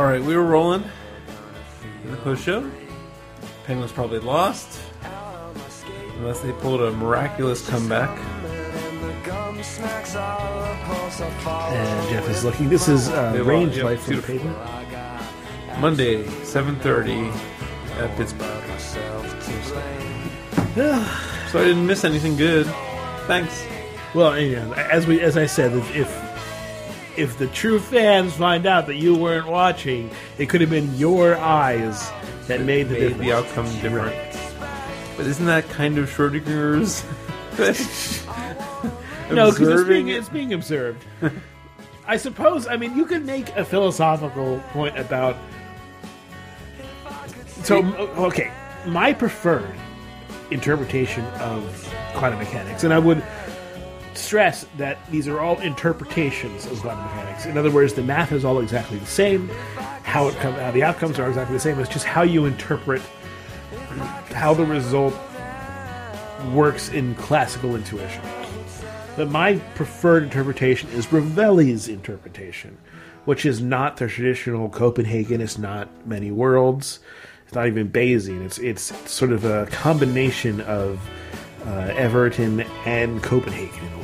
All right, we were rolling in the post show. Penguins probably lost, unless they pulled a miraculous comeback. And Jeff is looking. This is uh, They Range lost, yep, Life from the beautiful. Pavement. Monday, seven thirty at Pittsburgh. so I didn't miss anything good. Thanks. Well, you know, as we as I said, if- if if the true fans find out that you weren't watching, it could have been your eyes that made the Made the outcome different. But isn't that kind of Schrodinger's? No, because it's being, it's being observed. I suppose. I mean, you could make a philosophical point about. So okay, my preferred interpretation of quantum mechanics, and I would stress that these are all interpretations of quantum mechanics. In other words, the math is all exactly the same. How it come, the outcomes are exactly the same. It's just how you interpret how the result works in classical intuition. But my preferred interpretation is Rovelli's interpretation, which is not the traditional Copenhagen. It's not many worlds. It's not even Bayesian. It's it's sort of a combination of uh, Everton and Copenhagen.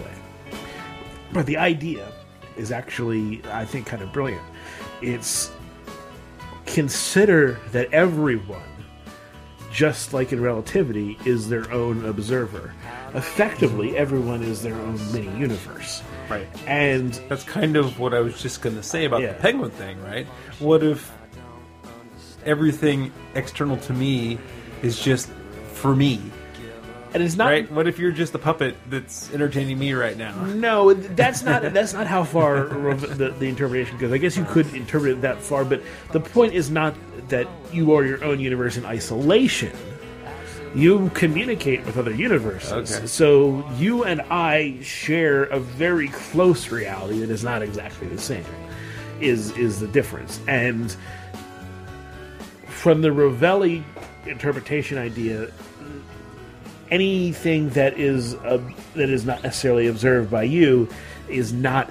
But the idea is actually, I think, kind of brilliant. It's consider that everyone just like in relativity, is their own observer. Effectively, everyone is their own mini universe. Right. And That's kind of what I was just going to say about Yeah. the penguin thing, right? What if everything external to me is just for me, and it's not right? What if you're just a puppet that's entertaining me right now? no, that's not that's not how far the, the interpretation goes. I guess you could interpret it that far, but the point is not that you are your own universe in isolation. You communicate with other universes. Okay. So you and I share a very close reality that is not exactly the same. Is is the difference. And from the Rovelli interpretation idea, anything that is uh, that is not necessarily observed by you is not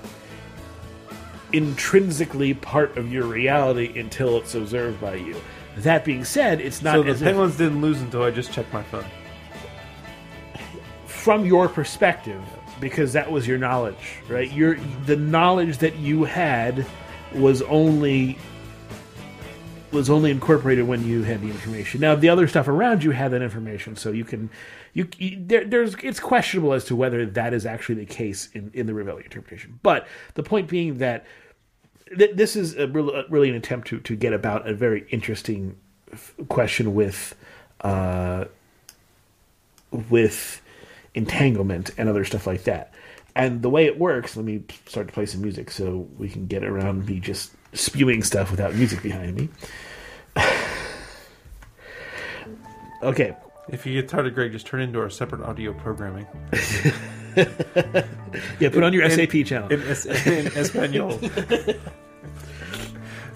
intrinsically part of your reality until it's observed by you. That being said, it's not So the as if- penguins didn't lose until I just checked my phone. from your perspective because that was your knowledge, right? Your the knowledge that you had was only was only incorporated when you had the information. Now the other stuff around you had that information, so you can you, you there, there's it's questionable as to whether that is actually the case in in the Rovelli interpretation. But the point being that th- this is a, real- really an attempt to to get about a very interesting f- question with uh, with entanglement and other stuff like that. And the way it works, let me start to play some music so we can get around me just spewing stuff without music behind me. okay. If you get tired of Greg, just turn into our separate audio programming. Yeah, put on your In- SAP channel. in, in Espanol.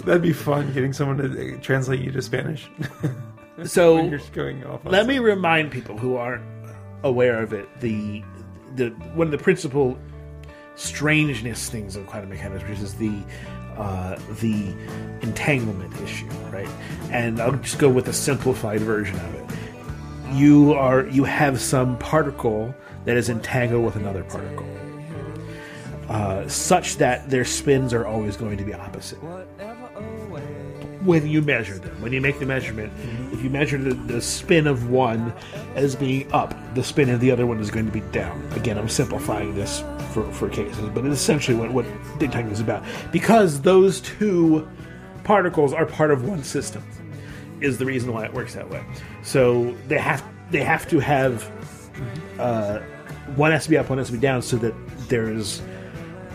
That'd be fun, getting someone to uh, translate you to Spanish. so you're going off. let me remind people who aren't aware of it the the one of the principal strangeness things of quantum mechanics, which is the uh, the entanglement issue, right? And I'll just go with a simplified version of it. You are you have some particle that is entangled with another particle, uh, such that their spins are always going to be opposite when you measure them. When you make the measurement, if you measure the, the spin of one as being up, the spin of the other one is going to be down. Again, I'm simplifying this for, for cases, but it's essentially what, what entanglement is about. Because those two particles are part of one system, is the reason why it works that way. So they have they have to have uh, one has to be up, one has to be down, so that there's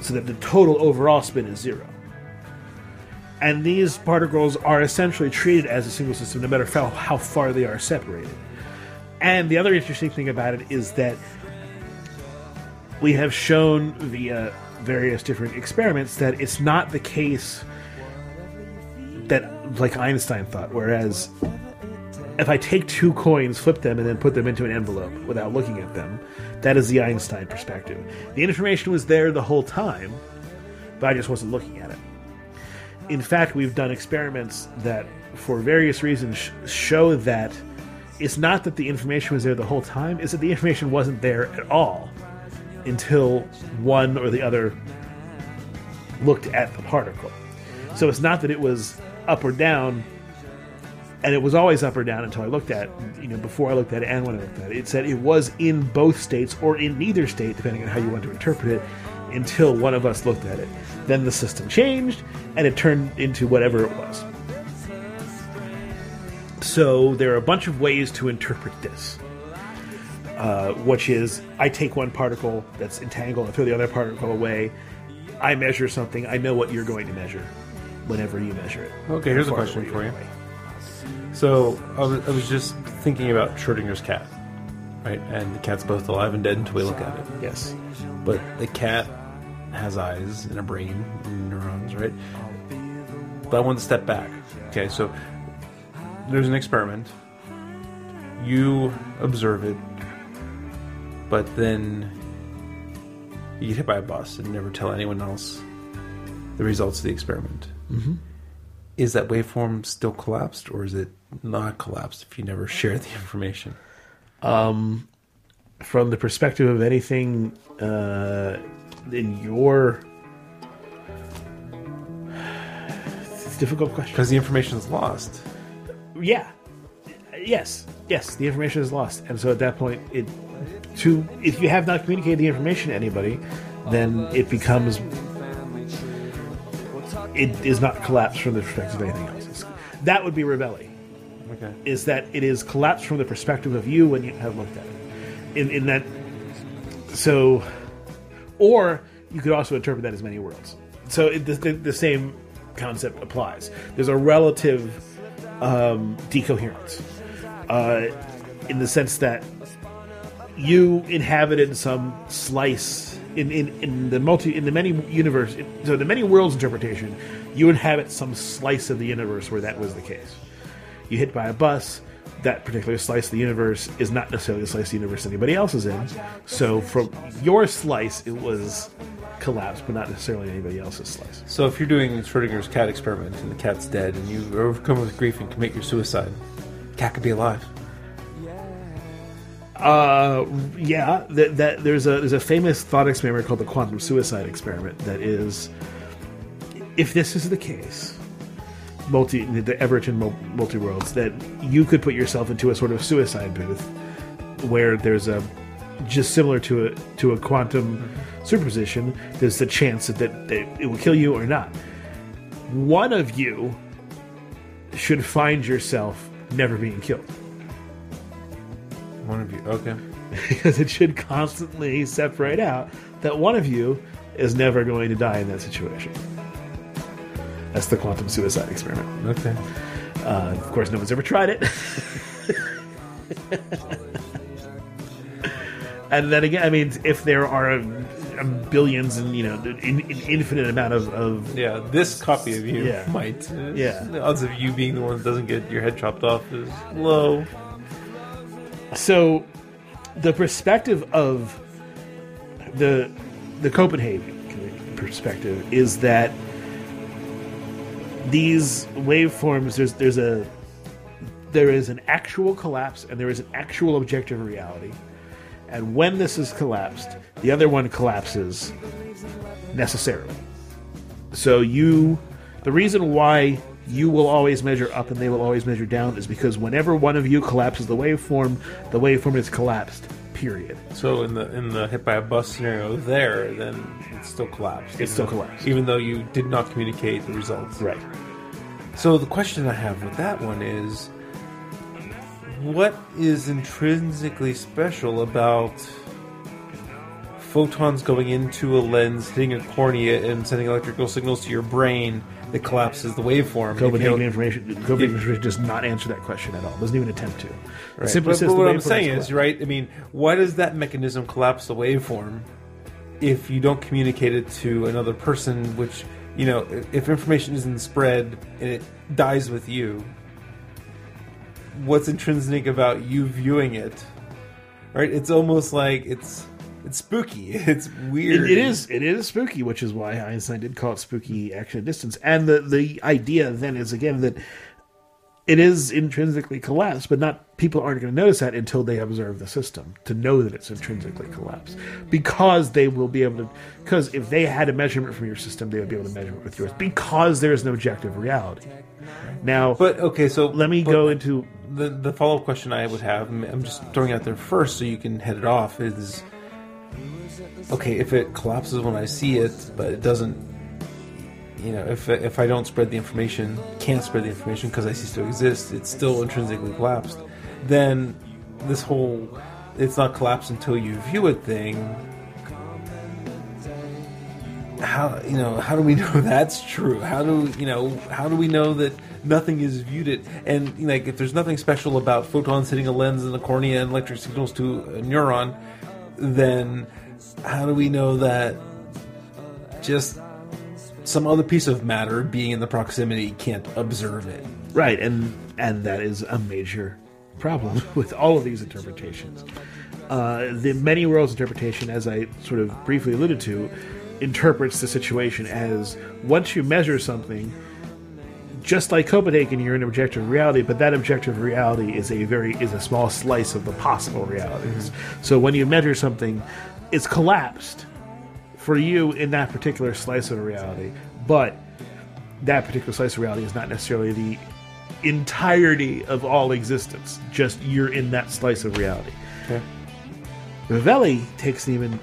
so that the total overall spin is zero and these particles are essentially treated as a single system no matter how, how far they are separated. And the other interesting thing about it is that we have shown via various different experiments that it's not the case like Einstein thought, whereas if I take two coins, flip them, and then put them into an envelope without looking at them, that is the Einstein perspective. The information was there the whole time, but I just wasn't looking at it in fact, we've done experiments that, for various reasons, sh- show that it's not that the information was there the whole time; it's that the information wasn't there at all until one or the other looked at the particle. So it's not that it was up or down, and it was always up or down until I looked at, you know, before I looked at it and when I looked at it. It said it was in both states or in neither state, depending on how you want to interpret it, until one of us looked at it. Then the system changed, and it turned into whatever it was. So there are a bunch of ways to interpret this. Uh, which is, I take one particle that's entangled, I throw the other particle away. I measure something. I know what you're going to measure whenever you measure it. Okay, here's a question for you. So I was, I was just thinking about Schrodinger's cat, right? And the cat's both alive and dead until we look at it. Yes. But the cat has eyes and a brain and neurons, right? But I want to step back. Okay, so there's an experiment. You observe it, but then you get hit by a bus and never tell anyone else the results of the experiment. Mm-hmm. Is that waveform still collapsed, or is it not collapsed if you never share the information? From the perspective of anything uh, in your. It's a difficult question. Because the information is lost. Yeah. Yes. Yes. The information is lost, and so at that point, it to if you have not communicated the information to anybody, then it becomes it is not collapsed from the perspective of anything else. It's- that would be Rovelli. Okay. Is that it is collapsed from the perspective of you when you have looked at it. In in that, so, or you could also interpret that as many worlds. So it, the, the, the same concept applies. There's a relative um, decoherence uh, in the sense that you inhabited some slice in, in, in the multi in the many universe so the many worlds interpretation you inhabit some slice of the universe where that was the case. You hit by a bus that particular slice of the universe is not necessarily the slice of the universe anybody else is in. So from your slice it was collapsed but not necessarily anybody else's slice. So if you're doing Schrodinger's cat experiment and the cat's dead and you are overcome with grief and commit your suicide, cat could be alive. Uh, yeah. That, that there's a there's a famous thought experiment called the quantum suicide experiment. That is, if this is the case, multi the Everton mul- multi worlds, that you could put yourself into a sort of suicide booth where there's a just similar to a to a quantum superposition. There's the chance that, that it will kill you or not. One of you should find yourself never being killed. One of you. Okay. because it should constantly separate out that one of you is never going to die in that situation. That's the quantum suicide experiment. Okay. Uh, of course, no one's ever tried it. and then again, I mean, if there are um, billions and you know, an, an infinite amount of, of Yeah, this copy of you Yeah. might. Yeah. The odds of you being the one that doesn't get your head chopped off is low. So the perspective of the the Copenhagen perspective is that these waveforms there's there's a there is an actual collapse and there is an actual objective reality. And when this is collapsed the other one collapses necessarily. So you the reason why you will always measure up and they will always measure down is because whenever one of you collapses the waveform the waveform is collapsed period So in the in the hit by a bus scenario there, then it's still collapsed. It's still collapsed. Even though you did not communicate the results. right So the question I have with that one is what is intrinsically special about photons going into a lens, hitting a cornea, and sending electrical signals to your brain that collapses the waveform? Copenhagen information Copenhagen information does not answer that question at all doesn't even attempt to Right. simply But, says but what I'm saying is, right? I mean, why does that mechanism collapse the waveform if you don't communicate it to another person? Which you know, if information isn't spread and it dies with you, what's intrinsic about you viewing it? Right? It's almost like it's it's spooky. It's weird. It, is. It is spooky, which is why Einstein did call it spooky action at distance. And the the idea then is again that it is intrinsically collapsed, but not people aren't going to notice that until they observe the system to know that it's intrinsically collapsed, because they will be able to. Because if they had a measurement from your system, they would be able to measure it with yours, because there is an objective reality. Now, But okay, so let me go into the the follow up question I would have. I'm just throwing it out there first, so you can head it off. Is okay if it collapses when I see it, but it doesn't. You know, if if I don't spread the information, can't spread the information because I cease to exist, it's still intrinsically collapsed. Then this whole it's not collapsed until you view it thing. How you know? How do we know that's true? How do you know? How do we know that nothing is viewed it? And like, if there's nothing special about photons hitting a lens in the cornea and electric signals to a neuron, then how do we know that just some other piece of matter being in the proximity can't observe it? Right, and and that is a major problem with all of these interpretations. Uh, the many worlds interpretation, as I sort of briefly alluded to, interprets the situation as once you measure something, just like Copenhagen, you're in objective reality, but that objective reality is a very is a small slice of the possible realities. So when you measure something, it's collapsed for you in that particular slice of reality, but that particular slice of reality is not necessarily the entirety of all existence. Just you're in that slice of reality. Okay. Rovelli takes an even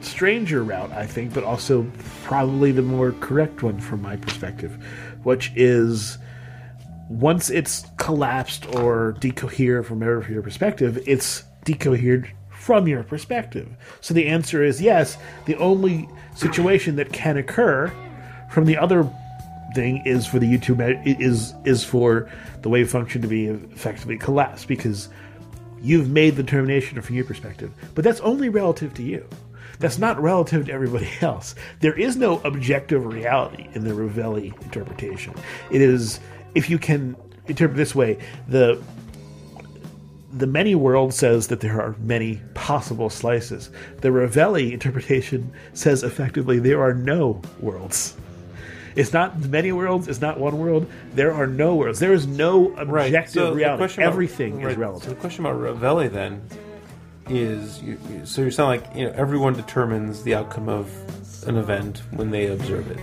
stranger route, I think, but also probably the more correct one from my perspective, which is once it's collapsed or decohered from your your perspective, it's decohered from your perspective. So the answer is yes. The only situation that can occur from the other thing is for the YouTube is is for the wave function to be effectively collapsed because you've made the determination from your perspective, but that's only relative to you. That's not relative to everybody else. There is no objective reality in the Rovelli interpretation. It is, if you can interpret this way, the the many world says that there are many possible slices. The Rovelli interpretation says effectively there are no worlds. It's not many worlds. It's not one world. There are no worlds. There is no objective So reality. about- Everything right, is relative. So the question about Rovelli then is, you, you- so you're saying like you know everyone determines the outcome of an event when they observe it.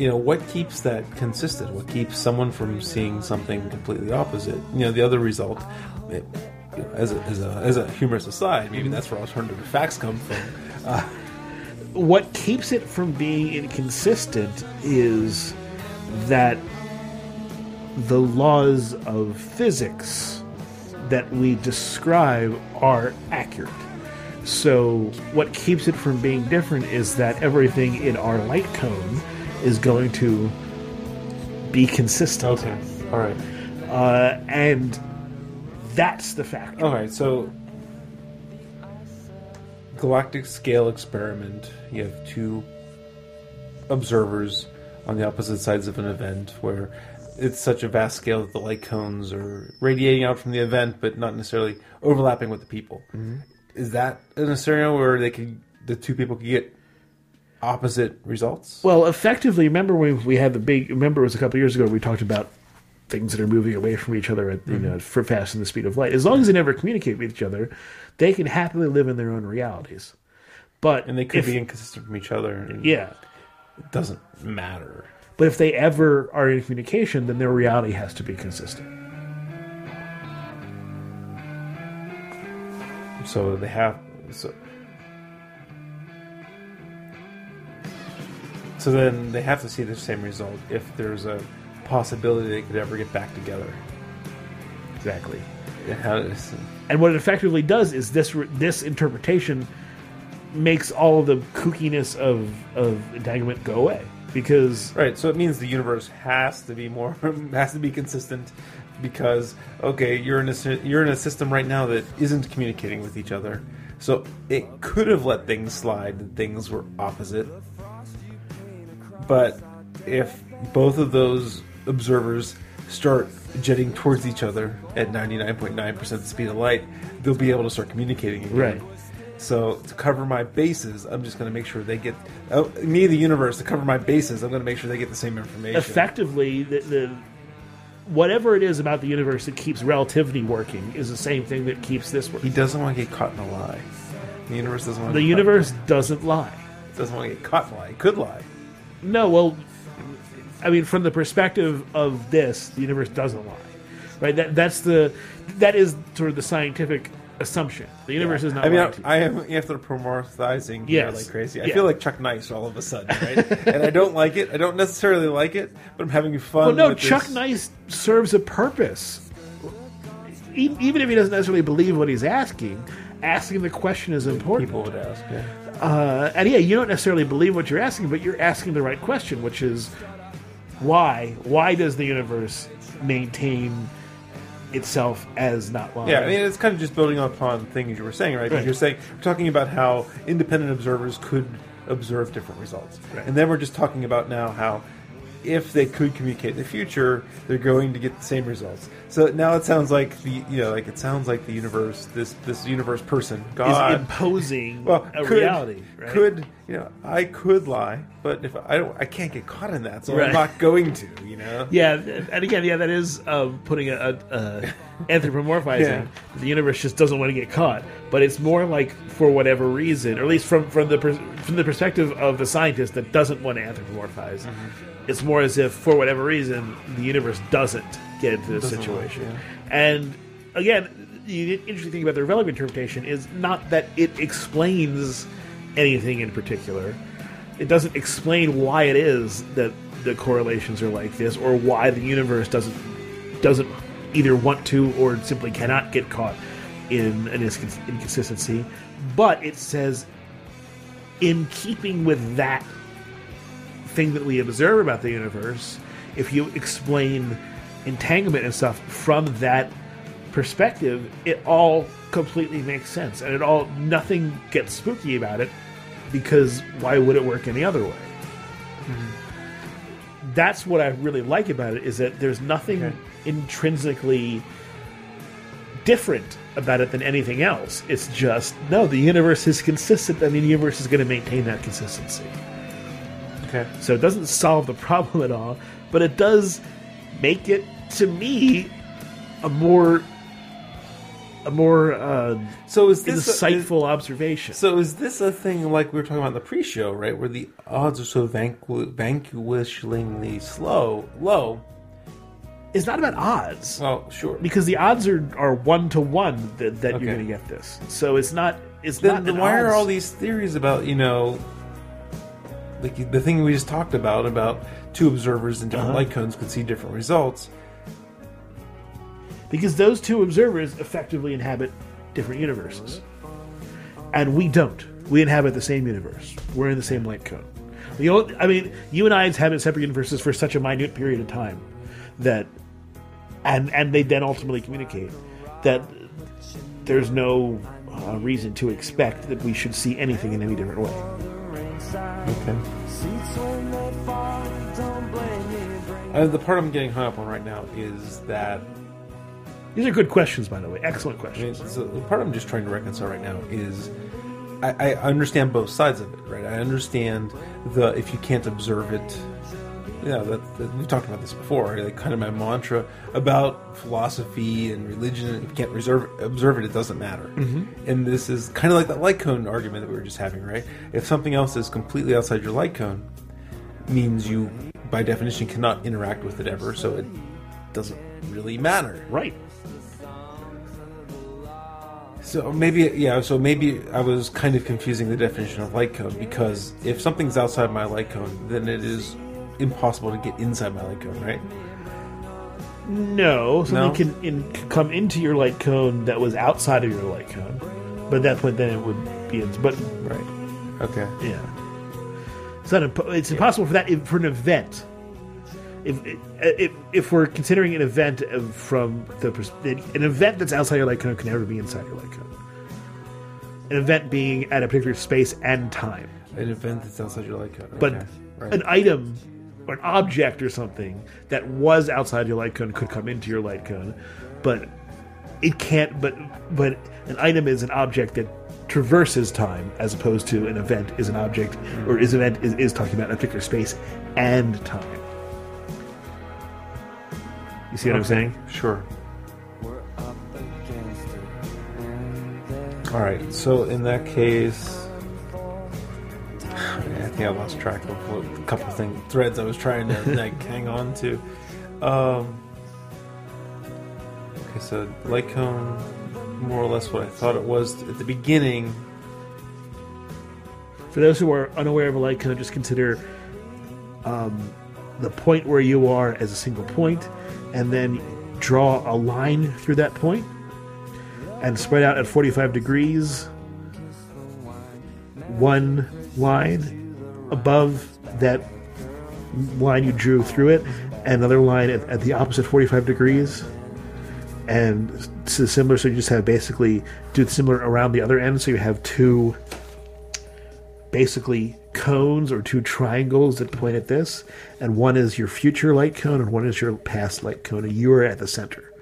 You know what keeps that consistent? What keeps someone from seeing something completely opposite? You know the other result. It, you know, as a, as a as a humorous aside, maybe that's where alternative facts come from. Uh, what keeps it from being inconsistent is that the laws of physics that we describe are accurate. So, what keeps it from being different is that everything in our light cone is going to be consistent. All right. Uh, and that's the fact. All right, so galactic scale experiment. You have two observers on the opposite sides of an event where it's such a vast scale that the light cones are radiating out from the event, but not necessarily overlapping with the people. Is that in a scenario where they could the two people could get opposite results? Well, effectively, remember when we had the big. Remember, it was a couple years ago we talked about things that are moving away from each other at you mm-hmm. know for faster than the speed of light. As long as they never communicate with each other, they can happily live in their own realities. But and they could if, be inconsistent from each other. And yeah. it doesn't matter. But if they ever are in communication, then their reality has to be consistent. So they have so. So then they have to see the same result if there's a possibility they could ever get back together. Exactly. And what it effectively does is this this interpretation makes all of the kookiness of of entanglement go away because Right, so it means the universe has to be more has to be consistent because okay, you're in a you're in a system right now that isn't communicating with each other. So it could have let things slide that things were opposite. But if both of those observers start jetting towards each other at 99.9% the speed of light, they'll be able to start communicating again. Right. So to cover my bases, I'm just going to make sure they get oh, me, the universe. To cover my bases, I'm going to make sure they get the same information. Effectively, the, the whatever it is about the universe that keeps relativity working is the same thing that keeps this working. He doesn't want to get caught in a lie. The universe doesn't want. The to universe doesn't lie. doesn't want to get caught in a lie. It could lie. No, well, I mean, from the perspective of this, the universe doesn't lie, right? That that's the that is sort of the scientific assumption. The universe is not. I mean, lying I, to you. I am anthropomorphizing here Yes. like crazy. I Yeah. feel like Chuck Nice all of a sudden, right? and I don't like it. I don't necessarily like it, but I'm having fun. well, no, Chuck this. Nice serves a purpose. Even if he doesn't necessarily believe what he's asking, asking the question is important. People would ask. Yeah. Uh, and yeah, you don't necessarily believe what you're asking, but you're asking the right question, which is why? Why does the universe maintain itself as not lying? Yeah, I mean, it's kind of just building upon things you were saying, right? Right. you're saying we're talking about how independent observers could observe different results, Right. and then we're just talking about now how if they could communicate in the future, they're going to get the same results. So now it sounds like the you know, like it sounds like the universe, this this universe person, God is imposing well, a could, reality. Right? Could you know? I could lie, but if I don't, I can't get caught in that, so Right. I'm not going to. You know? Yeah, and again, yeah, that is uh, putting a, a, a anthropomorphizing. Yeah. The universe just doesn't want to get caught, but it's more like for whatever reason, or at least from from the from the perspective of the scientist that doesn't want to anthropomorphize. Mm-hmm. It's more as if for whatever reason the universe doesn't get into this Doesn't situation, yeah. and again, the interesting thing about the relative interpretation is not that it explains anything in particular. It doesn't explain why it is that the correlations are like this, or why the universe doesn't doesn't either want to or simply cannot get caught in an incons- inconsistency. But it says, in keeping with that thing that we observe about the universe, if you explain entanglement and stuff from that perspective, it all completely makes sense, and it all nothing gets spooky about it because why would it work any other way? Mm-hmm. That's what I really like about it is that there's nothing Okay. intrinsically different about it than anything else. It's just no, the universe is consistent, and the universe is going to maintain that consistency. Okay. So it doesn't solve the problem at all, but it does make it to me a more a more uh, So is this a- insightful observation. So is this a thing like we were talking about in the pre-show, right, where the odds are so vanqu- vanquishingly slow, low? it's not about odds Well, sure. because the odds are are one to one that, that Okay. you're going to get this. So it's not it's Then, not then why are all these theories about you know, like the thing we just talked about about two observers in different Uh-huh. light cones could see different results? because those two observers effectively inhabit different universes, and we don't. We inhabit the same universe. We're in the same light cone. The only, I mean, you and I inhabit separate universes for such a minute period of time that, and and they then ultimately communicate that there's no uh, reason to expect that we should see anything in any different way. Okay. Uh, the part I'm getting hung up on right now is that These are good questions, by the way. Excellent I mean, questions. so the part I'm just trying to reconcile right now is I, I understand both sides of it, right? I understand the if you can't observe it. Yeah, that, that, we've talked about this before. Like kind of my mantra about philosophy and religion. If you can't reserve, observe it, it doesn't matter. Mm-hmm. And this is kind of like that light cone argument that we were just having, right? If something else is completely outside your light cone, means you, by definition, cannot interact with it ever. So it doesn't really matter. Right. So maybe, yeah. So maybe I was kind of confusing the definition of light cone because if something's outside my light cone, then it is impossible to get inside my light cone, right? No, something No? Can, in, come into your light cone that was outside of your light cone, but at that point, then it would be. In, but Right. Okay. yeah, it's not. impo- It's impossible for that for an event. If, if if we're considering an event from the pers- an event that's outside your light cone can never be inside your light cone. An event being at a particular space and time, An event that's outside your light cone. but Right. an item or an object or something that was outside your light cone could come into your light cone, but it can't. But but an item is an object that traverses time, as opposed to an event is an object or is event is, is talking about a particular space and time. You see what I'm saying? Sure. All right. So in that case, I think I lost track of what, a couple of thing threads I was trying to like hang on to. Um, okay, so light cone, more or less what I thought it was at the beginning. For those who are unaware of a light cone, just consider um, the point where you are as a single point, and then draw a line through that point, and spread out at 45 degrees. One line above that line you drew through it, another line at, at the opposite 45 degrees. And so similar, so you just have basically do similar around the other end, so you have two basically cones or two triangles that point at this, and one is your future light cone and one is your past light cone, and you are at the center.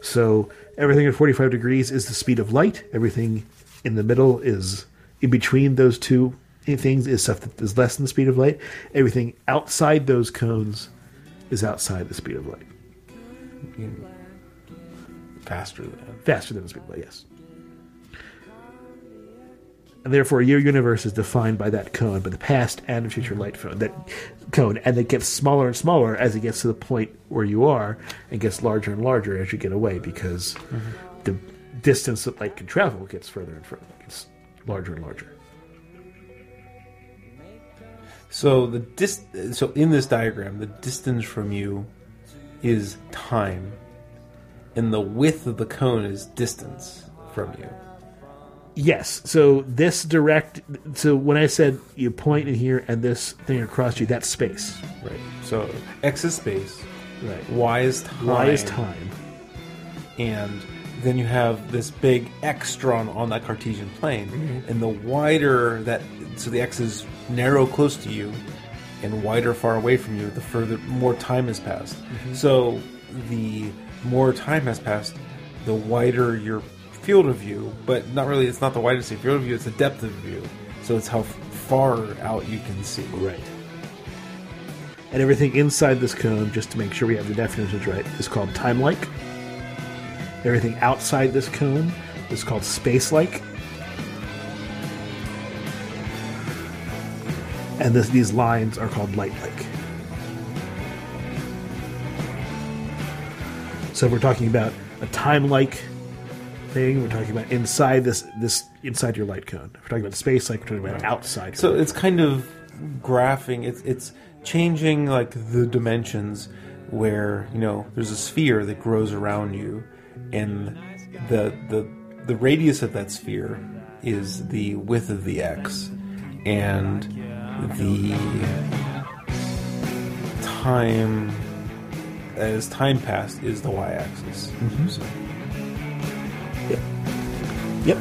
So everything at 45 degrees is the speed of light. Everything in the middle is in between those two things is stuff that is less than the speed of light. Everything outside those cones is outside the speed of light. Faster than. Faster than the speed of light, yes. And therefore, your universe is defined by that cone, by the past and future light cone, that cone, and it gets smaller and smaller as it gets to the point where you are, and gets larger and larger as you get away, because mm-hmm. the distance that light can travel gets further and further, gets larger and larger. So the dis- so in this diagram, the distance from you is time, and the width of the cone is distance from you. Yes. So this direct. So when I said you point in here and this thing across you, that's space. Right. So x is space, Right. y is time, Y is time. and then you have this big x drawn on that Cartesian plane, mm-hmm. and the wider that, so the x is narrow close to you, and wider far away from you, the further more time has passed. Mm-hmm. So the more time has passed, the wider your field of view, but not really. It's not the widest of field of view; it's the depth of view. So it's how far out you can see. Right. And everything inside this cone, just to make sure we have the definitions right, is called time-like. Everything outside this cone is called space-like. And this, these lines are called light-like. So we're talking about a time-like thing, we're talking about inside this this inside your light cone. We're talking about space-like, we're talking about outside. So it's kind of graphing. It's it's changing like the dimensions where you know there's a sphere that grows around you, and the the the radius of that sphere is the width of the x, and the time as time passed is the y-axis. Mm-hmm. So, Yep.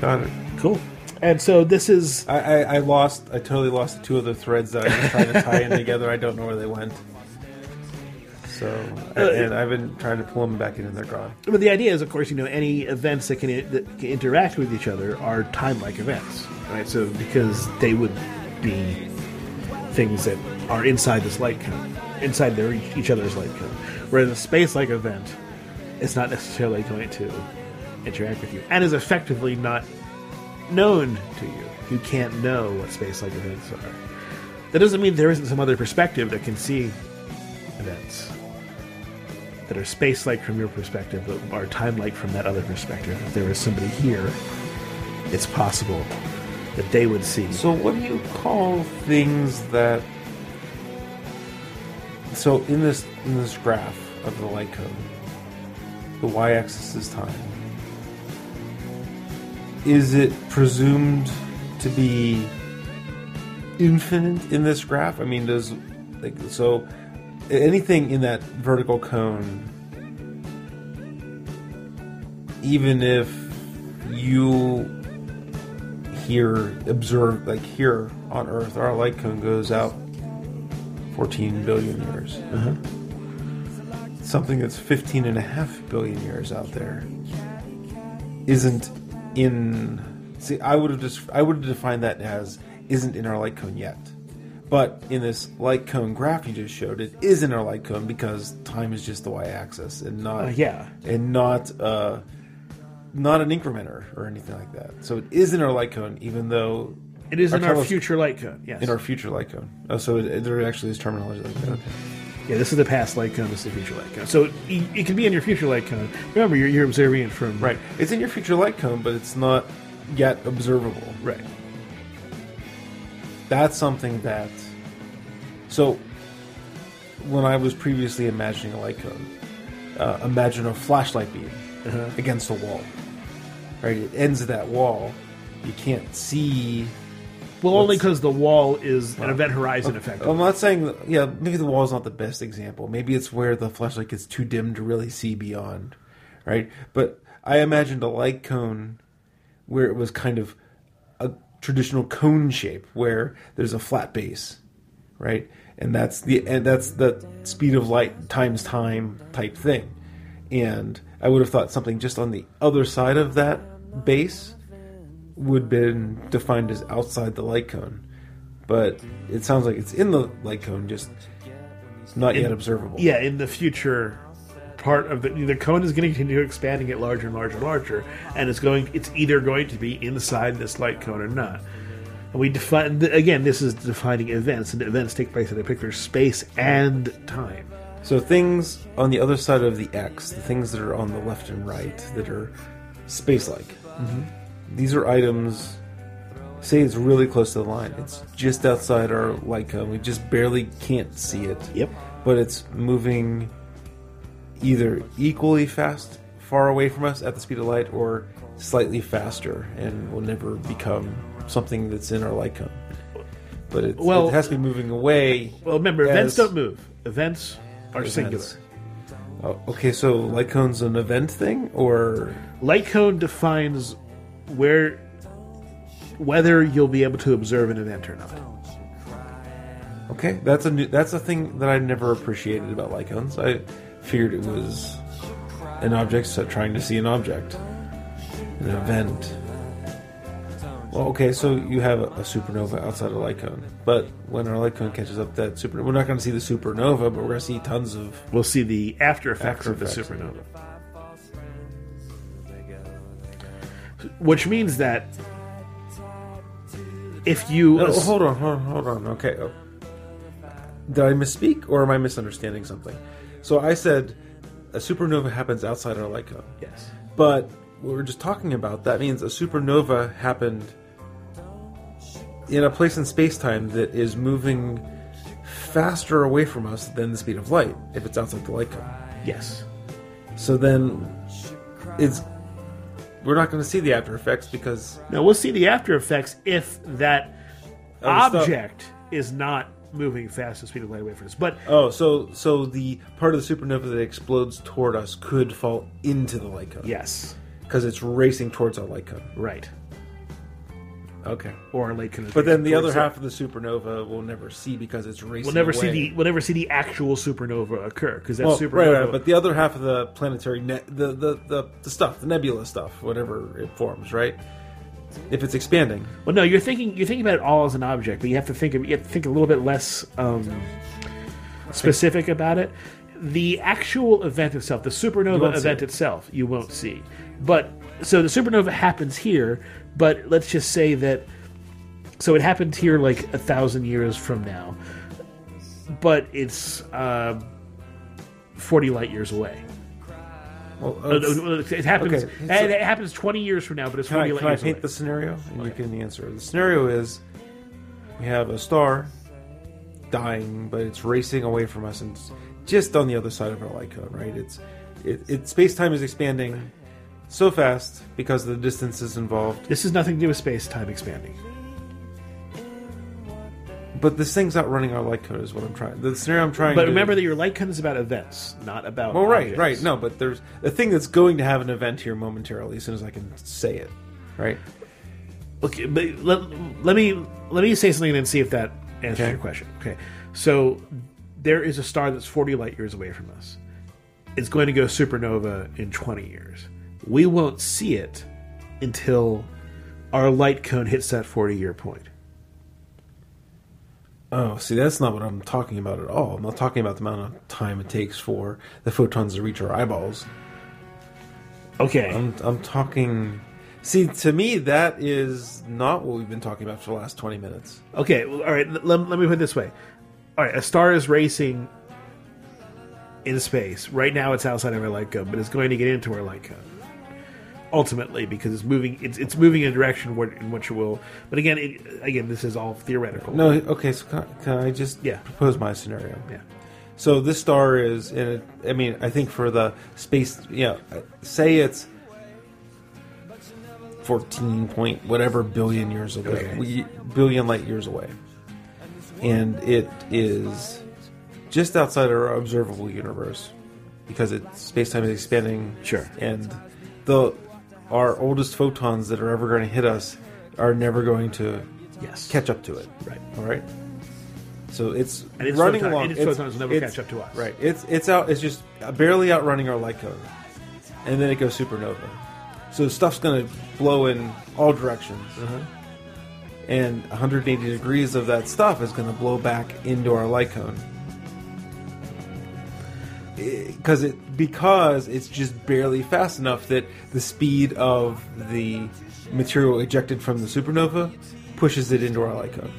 got it. Cool. And so this is I, I, I lost. I totally lost the two other threads that I was trying to tie in together. I don't know where they went. So, uh, and I've been trying to pull them back in, and they're gone. but the idea is, of course, you know, any events that can, that can interact with each other are time-like events, right? So because they would be things that are inside this light cone, inside their each other's light cone. Whereas a space-like event is not necessarily going to interact with you, and is effectively not known to you. You can't know what space-like events are. That doesn't mean there isn't some other perspective that can see events that are space-like from your perspective, but are time-like from that other perspective. If there was somebody here, it's possible that they would see. So, what do you call things that? So, in this in this graph of the light cone, the y-axis is time. Is it presumed to be infinite in this graph? I mean, does like so anything in that vertical cone, even if you here observe like here on Earth, our light cone goes out 14 billion years. Uh-huh. Something that's 15 and a half billion years out there isn't in. See, I would have just I would have defined that as isn't in our light cone yet. But in this light cone graph you just showed, it isn't our light cone because time is just the y-axis and not Uh, yeah. and not uh, not an incrementer or anything like that. So it is in our light cone, even though It is in our future light cone. Yes. in our future light cone. Oh, so it, there actually is terminology like that. Okay. yeah, this is the past light cone. This is the future light cone. So it, it can be in your future light cone. Remember, you're, you're observing it from Right. It's in your future light cone, but it's not yet observable. Right. That's something that. So, when I was previously imagining a light cone, uh, imagine a flashlight beam Uh-huh. against a wall. Right? It ends at that wall. You can't see. Well, only because the wall is an event horizon effect. I'm not saying. Yeah, maybe the wall is not the best example. Maybe it's where the flashlight gets too dim to really see beyond. Right? But I imagined a light cone where it was kind of a traditional cone shape where there's a flat base, right? And that's the and that's the speed of light times time type thing. And I would have thought something just on the other side of that base would have been defined as outside the light cone. But it sounds like it's in the light cone, just not yet observable. yeah, in the future part of the the cone is going to continue expanding, get larger and larger and larger, and it's going. It's either going to be inside this light cone or not. And we define again. This is defining events, and events take place in a particular space and time. So things on the other side of the X, the things that are on the left and right that are space-like, mm-hmm. these are items. Say it's really close to the line. It's just outside our light cone. We just barely can't see it. Yep. But it's moving either equally fast, far away from us at the speed of light, or slightly faster, and will never become something that's in our light cone. But it, Well- it has to be moving away. Well, remember, events don't move. Events are singular. Oh, okay, so light cone's an event thing, or Light cone defines where whether you'll be able to observe an event or not. okay, that's a new, that's a thing that I never appreciated about light cones. I figured it was an object so trying to see an object, an event. Well, okay, so you have a, a supernova outside of light cone, but when our light cone catches up that supernova, we're not going to see the supernova, but we're going to see tons of We'll see the after effects After of the effects. supernova. Which means that if you No, hold on, hold on, hold on. Okay. Oh. Did I misspeak or am I misunderstanding something? So I said a supernova happens outside our light cone. yes, But what we're just talking about, that means a supernova happened in a place in space time that is moving faster away from us than the speed of light if it's outside the light cone. yes, So then it's we're not going to see the after effects because no, we'll see the after effects if that Oh, object is not moving fast the speed of light away from us. But Oh, so so the part of the supernova that explodes toward us could fall into the light cone. yes, because it's racing towards our light cone. right, Okay, or a light cone. but then the other it. half of the supernova we'll never see because it's racing. We'll never see the we'll never see the actual supernova occur because that Well, supernova. right, right, but the other half of the planetary net, the, the the the stuff, the nebula stuff, whatever it forms, right? If it's expanding, Well, no, you're thinking you're thinking about it all as an object, but you have to think of you have to think a little bit less um, specific about it. The actual event itself, the supernova event it. itself, you won't see. But so the supernova happens here, but let's just say that so it happened here like a thousand years from now, but it's uh, forty light years away. well, Uh, let's- no, no, It happens. okay, so- it happens twenty years from now, but it's Can I, forty light can I years paint away. the scenario and you can answer? The scenario is we have a star dying, but it's racing away from us and it's just on the other side of our light cone, right? It's it, it space time is expanding so fast because of the distance is involved. This has nothing to do with space time expanding. But this thing's outrunning our light cone is what I'm trying. The scenario I'm trying. But to, remember that your light cone is about events, not about. Well, right, objects. right. No, but there's a thing that's going to have an event here momentarily as soon as I can say it, right? Okay, but let, let me let me say something and see if that answers Okay. your question. Okay, so there is a star that's forty light years away from us. It's going to go supernova in twenty years. We won't see it until our light cone hits that forty year point. Oh, see, that's not what I'm talking about at all. I'm not talking about the amount of time it takes for the photons to reach our eyeballs. Okay, I'm, I'm talking. See, to me, that is not what we've been talking about for the last 20 minutes. Okay, well, all right. Let, let me put it this way. All right, a star is racing in space. Right now, it's outside of our light cone, but it's going to get into our light cone ultimately because it's moving. It's it's moving in a direction where, in which it will. But again, it, again, this is all theoretical. No, okay, so can, can I just Yeah. propose my scenario? Yeah. So this star is in it. I mean, I think for the space, yeah, uh, say it's fourteen point whatever billion years away, Okay. billion light years away, and it is just outside our observable universe because it space time is expanding. Sure. and the our oldest photons that are ever going to hit us are never going to Yes. catch up to it. Right. All right. So it's its running photon- along. and its it's- photons never it's- catch up to us. Right. It's it's out. It's just barely outrunning our light cone, and then it goes supernova. So stuff's going to blow in all directions, Uh-huh. and 180 degrees of that stuff is going to blow back into our light cone. Because it because it's just barely fast enough that the speed of the material ejected from the supernova pushes it into our light cone.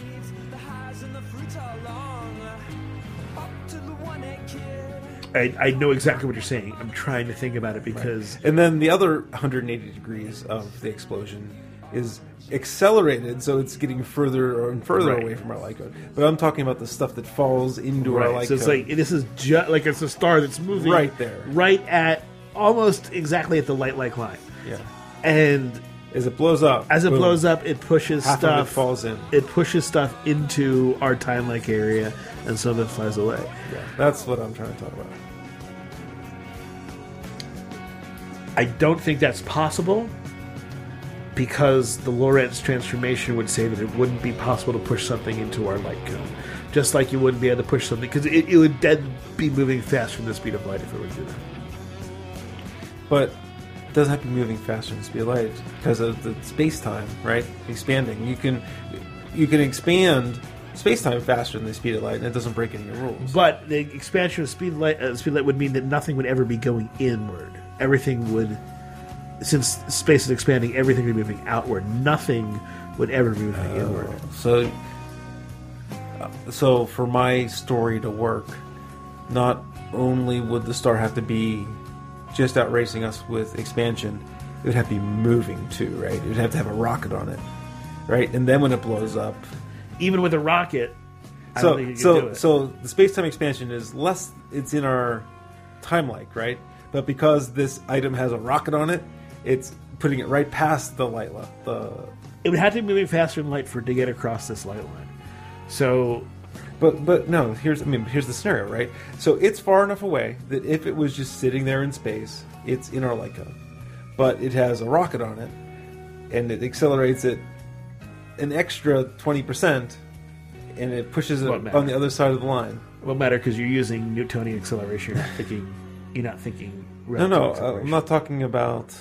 I, I know exactly what you're saying. I'm trying to think about it because And then the other 180 degrees of the explosion is accelerated, so it's getting further and further Right. away from our light cone. But I'm talking about the stuff that falls into our right, light so it's cone. like this is just like it's a star that's moving Right there. right at almost exactly at the light like line, yeah. and As it blows up, as it boom, blows up, it pushes half stuff it falls in. it pushes stuff into our time like area, and some of it flies away. Yeah, that's what I'm trying to talk about. I don't think that's possible because the Lorentz transformation would say that it wouldn't be possible to push something into our light cone. Just like you wouldn't be able to push something because it, it would then be moving fast from the speed of light if it were to do that. But it doesn't have to be moving faster than the speed of light because of the space time, right? Expanding. You can you can expand space time faster than the speed of light, and it doesn't break any rules. But the expansion of speed light, uh, speed light would mean that nothing would ever be going inward. Everything would, since space is expanding, everything would be moving outward. Nothing would ever be moving inward. So, uh, so for my story to work, not only would the star have to be just outracing us with expansion, it would have to be moving too, right? It would have to have a rocket on it, right? And then when it blows up, Even with a rocket, I don't so think you could do so it. so the space time expansion is less. It's in our time like right, but because this item has a rocket on it, it's putting it right past the light line. the it would have to be moving faster than light for it to get across this light line. So But but no, here's I mean here's the scenario, right? So it's far enough away that if it was just sitting there in space, it's in our light cone. But it has a rocket on it, and it accelerates it an extra twenty percent, and it pushes it on the other side of the line. it won't matter because you're using Newtonian acceleration. You're not thinking. You're not thinking. No, no, uh. I'm not talking about.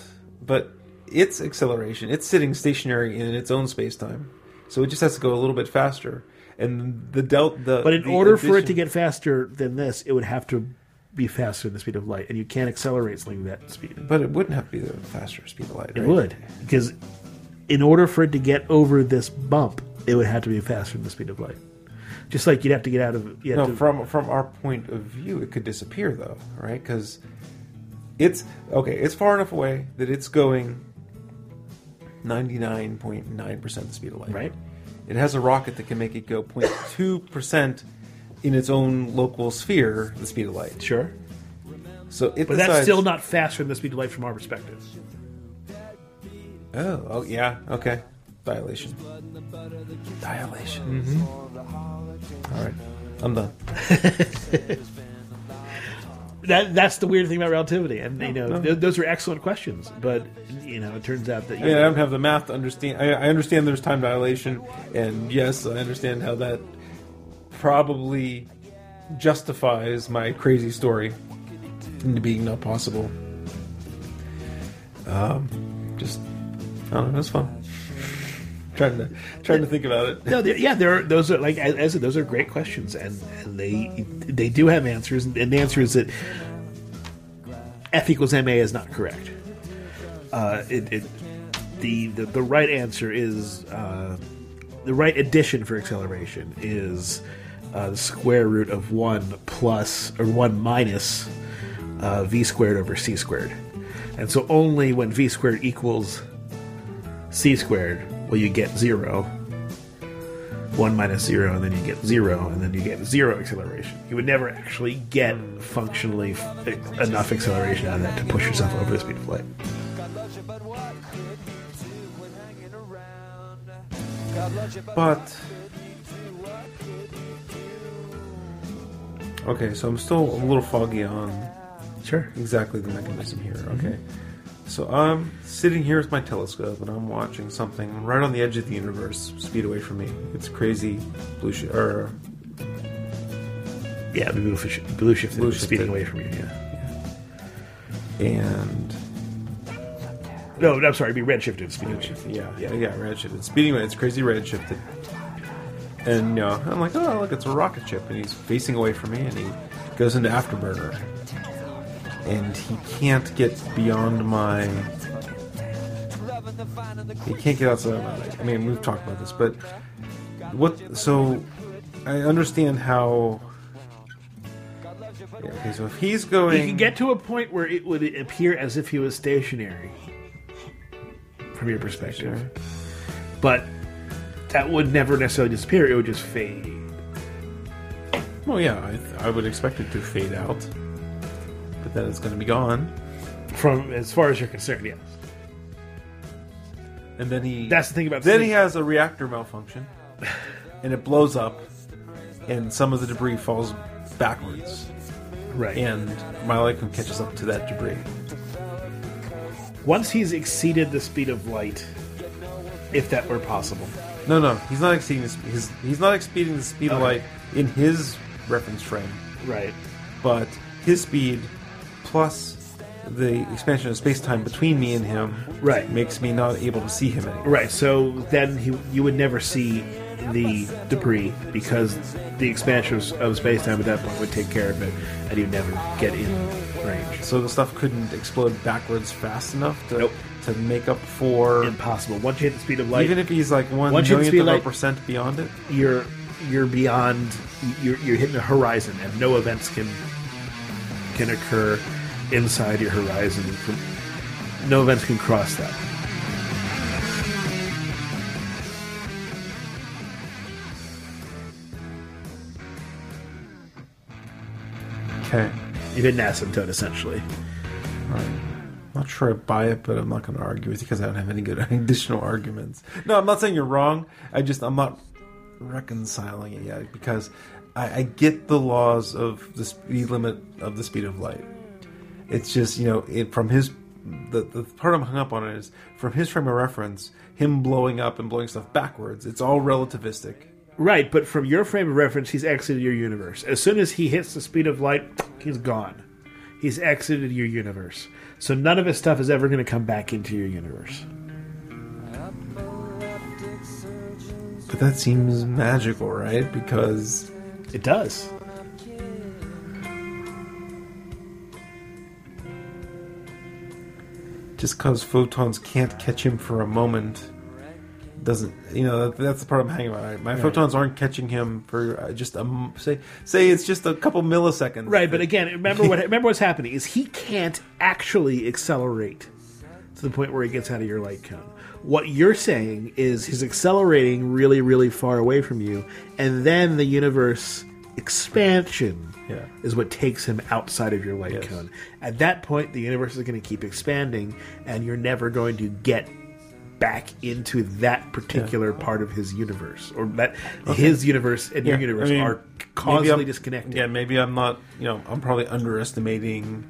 But its acceleration, it's sitting stationary in its own space time, so it just has to go a little bit faster. And the delta. The, But in the order for it to get faster than this, it would have to be faster than the speed of light, and you can't accelerate something that speed. but it wouldn't have to be the faster speed of light. It right? would because in order for it to get over this bump, it would have to be faster than the speed of light. Just like you'd have to get out of. No, to, from from our point of view, it could disappear though, right? Because it's okay. It's far enough away that it's going ninety nine point nine percent the speed of light. Right. It has a rocket that can make it go 0.2 percent in its own local sphere, the speed of light. sure, So it but that's still not faster than the speed of light from our perspective. Oh, oh yeah. Okay. Dilation. Dilation. Mm-hmm. Mm-hmm. All right. I'm done. that that's the weird thing about relativity, and you know th- those are excellent questions. But you know, it turns out that I mean, I don't have the math to understand. I, I understand there's time dilation, and yes, I understand how that probably justifies my crazy story into being not possible. Um, just I don't know. It's fun. Trying to trying to think about it. no, yeah, there are those are like as, those are great questions, and, and they they do have answers, and the answer is that F equals ma is not correct. Uh, it, it the, the the right answer is uh, the right addition for acceleration is uh, the square root of one plus or one minus uh, v squared over c squared, and so only when v squared equals c squared will you get zero. One minus zero, and then you get zero, and then you get zero acceleration. You would never actually get functionally f- enough acceleration out of that to push yourself over the speed of light. But okay, so I'm still a little foggy on Sure. exactly the mechanism here. Okay, mm-hmm. So I'm sitting here with my telescope and I'm watching something right on the edge of the universe, speed away from me. It's crazy blue sh- or Yeah, the blue, fish, blue shift Blue shifted. speeding away from you. Yeah. and No, I'm sorry, it'd be red shifted speeding away. yeah, yeah, yeah, redshift. It's speeding away. It's crazy redshifted. And you know, I'm like, oh look, it's a rocket ship, and he's facing away from me, and he goes into afterburner, and he can't get beyond my. He can't get outside of my. leg. I mean, we've talked about this, but what? So I understand how. Yeah, okay, so if he's going, You can get to a point where it would appear as if he was stationary from your perspective. But that would never necessarily disappear, it would just fade. Well, yeah, I, I would expect it to fade out, but then it's going to be gone, From as far as you're concerned, yes. and then he. That's the thing about Then he has a reactor malfunction, and it blows up, and some of the debris falls backwards, Right. and my light cone catches up to that debris. Once he's exceeded the speed of light, if that were possible. No, no, he's not exceeding his, his he's not exceeding the speed of light in his reference frame, Right. but his speed plus the expansion of space time between me and him Right. makes me not able to see him anymore. Right. So then he, you would never see the debris because the expansion of, of space time at that point would take care of it, and you'd never get in range. So the stuff couldn't explode backwards fast enough to Nope. to make up for Impossible. Once you hit the speed of light, even if he's like one Once you hit the millionth of of a percent beyond it. you're you're beyond you're, you're hitting the horizon and no events can can occur inside your horizon from no events can cross that Okay, you've been asymptote essentially I'm not sure I buy it, but I'm not going to argue with you because I don't have any good additional arguments. No, I'm not saying you're wrong. I just I'm not reconciling it yet because I, I get the laws of the speed limit of the speed of light. It's just you know it from his the the part I'm hung up on is from his frame of reference, him blowing up and blowing stuff backwards. It's all relativistic. right but from your frame of reference he's exited your universe as soon as he hits the speed of light he's gone he's exited your universe so none of his stuff is ever going to come back into your universe But that seems magical, right? Because it does just because photons can't catch him for a moment doesn't you know that, that's the part I'm hanging on. Right? My photons aren't catching him for uh, just a say say it's just a couple milliseconds. Right, but again, remember what remember what's happening is he can't actually accelerate to the point where he gets out of your light cone. What you're saying is he's accelerating really, really far away from you, and then the universe expansion Yeah. is what takes him outside of your light Yes. cone. At that point, the universe is going to keep expanding, and you're never going to get back into that particular part of his universe, or that his universe and your universe I mean, are causally disconnected. Yeah, maybe I'm not. You know, I'm probably underestimating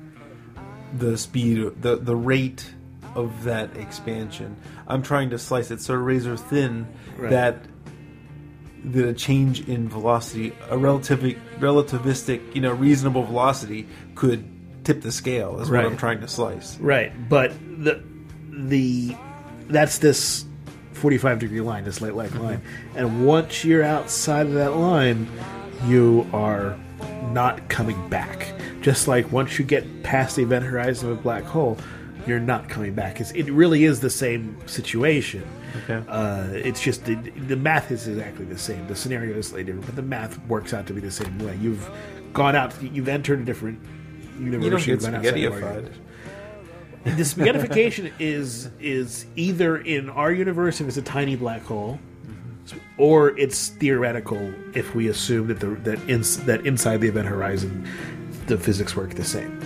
the speed, the the rate of that expansion. I'm trying to slice it so razor thin Right. that the change in velocity, a relatively relativistic, you know, reasonable velocity, could tip the scale. Is Right. what I'm trying to slice. Right, but the the that's this forty five degree line, this light like line, mm-hmm. and once you're outside of that line, you are not coming back. Just like once you get past the event horizon of a black hole, you're not coming back. It's, it really is the same situation. Okay. Uh, it's just the, the math is exactly the same. The scenario is slightly different, but the math works out to be the same way. You've gone out, you've entered a different universe. You don't get you've gone outside spaghettified. The spaghettification is is either in our universe if it's a tiny black hole, or it's theoretical if we assume that the that ins, that inside the event horizon, the physics work the same.